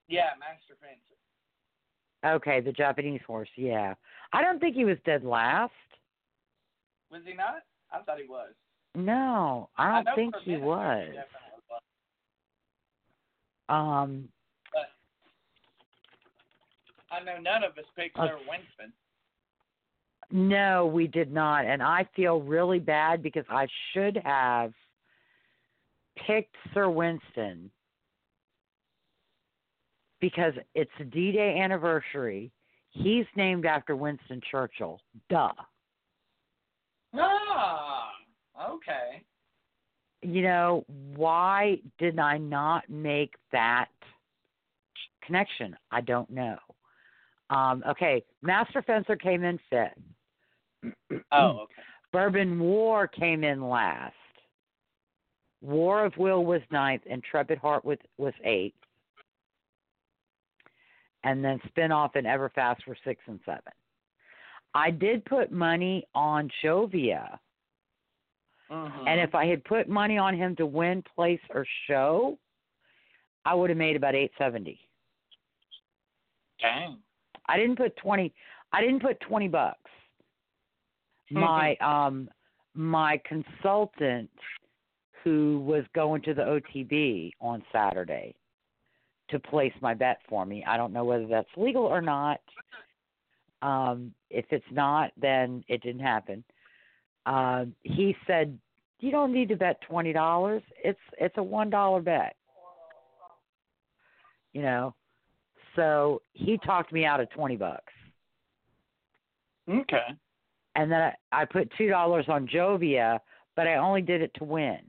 Yeah, Master Fencer. Okay, the Japanese horse. Yeah, I don't think he was dead last. Was he not? I thought he was. No, I I don't know think he was. was. Um, I know none of us picked Uh, Sir Winston. No, we did not, and I feel really bad because I should have picked Sir Winston because it's the D-Day anniversary. He's named after Winston Churchill. Duh. Ah, okay. you know, why did I not make that connection? I don't know. Um, okay, Master Fencer came in fifth. Oh, *clears throat* okay. Bourbon War came in last. War of Will was ninth, and Trepid Heart was, was eighth. And then Spinoff and Everfast were six and seven. I did put money on Joevia. Mhm. And if I had put money on him to win, place, or show, I would have made about eight seventy. Dang. I didn't put twenty. I didn't put twenty bucks. My um my consultant, who was going to the OTB on Saturday to place my bet for me. I don't know whether that's legal or not. Um, if it's not, then it didn't happen. Uh, he said, "You don't need to bet twenty dollars. It's it's a one dollar bet." You know, so he talked me out of twenty bucks, Okay. And then I, I put two dollars on Joevia, but I only did it to win.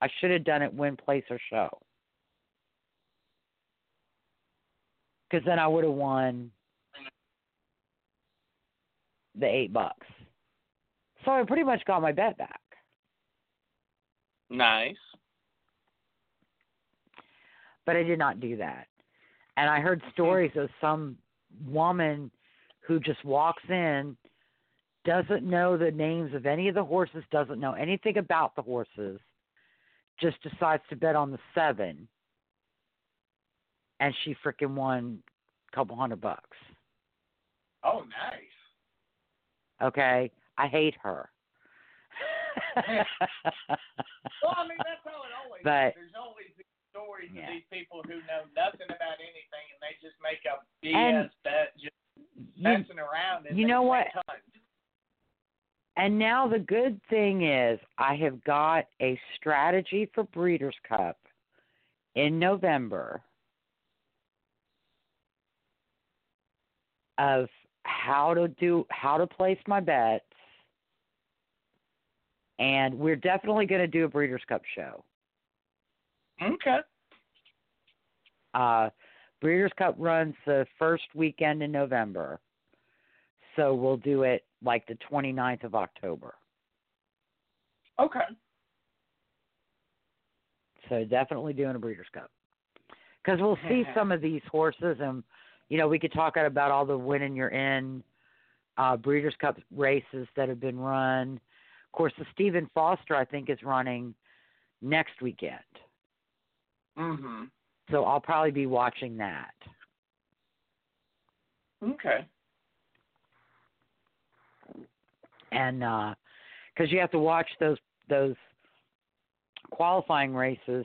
I should have done it win, place, or show, because then I would have won. the eight bucks. So I pretty much got my bet back. Nice. But I did not do that. And I heard hmm. stories of some woman who just walks in, doesn't know the names of any of the horses, doesn't know anything about the horses, just decides to bet on the seven, and she freaking won a couple hundred bucks. Oh, nice. Okay, I hate her. *laughs* well, I mean that's how it always But- is. There's always these stories Yeah. of these people who know nothing about anything and they just make a And BS bet just you, messing around and you know what? tons. And now the good thing is I have got a strategy for Breeders' Cup in November of how to do how to place my bets and we're definitely going to do a Breeders' Cup show. Okay. Uh, Breeders' Cup runs the first weekend in November. So we'll do it like the 29th of October. Okay. So definitely doing a Breeders' Cup. Because we'll see *laughs* some of these horses, and, you know, we could talk about all the winning you're in uh, Breeders' Cup races that have been run. Of course, the Stephen Foster, I think, is running next weekend. Mhm. So I'll probably be watching that. Okay. And because you have to watch those those qualifying races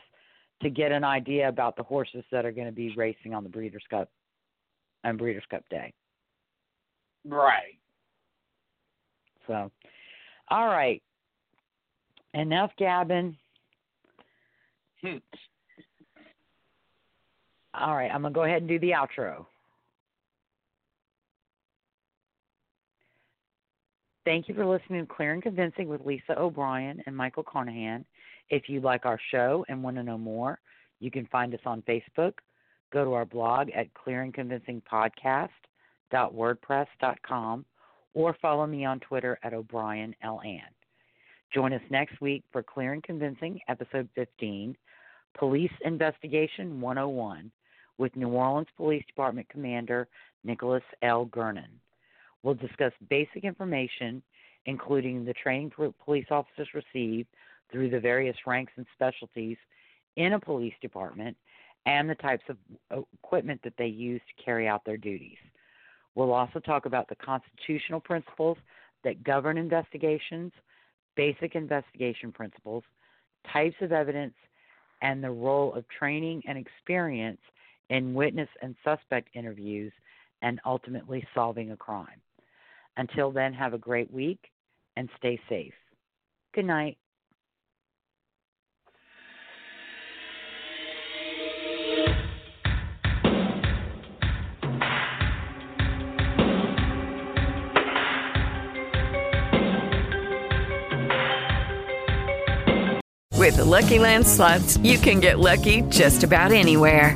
to get an idea about the horses that are going to be racing on the Breeders' Cup and Breeders' Cup Day. Right. So, all right, enough gabbing. Hmm. All right, I'm gonna go ahead and do the outro. Thank you for listening to Clear and Convincing with Lisa O'Brien and Michael Carnahan. If you like our show and want to know more, you can find us on Facebook. Go to our blog at clearandconvincingpodcast.wordpress.com or follow me on Twitter at O'Brien LN. Join us next week for Clear and Convincing, Episode 15, Police Investigation 101, with New Orleans Police Department Commander Nicholas L. Gernon. We'll discuss basic information, including the training police officers receive through the various ranks and specialties in a police department and the types of equipment that they use to carry out their duties. We'll also talk about the constitutional principles that govern investigations, basic investigation principles, types of evidence, and the role of training and experience in witness and suspect interviews and ultimately solving a crime. Until then, have a great week and stay safe. Good night. With the Lucky Land slots, you can get lucky just about anywhere.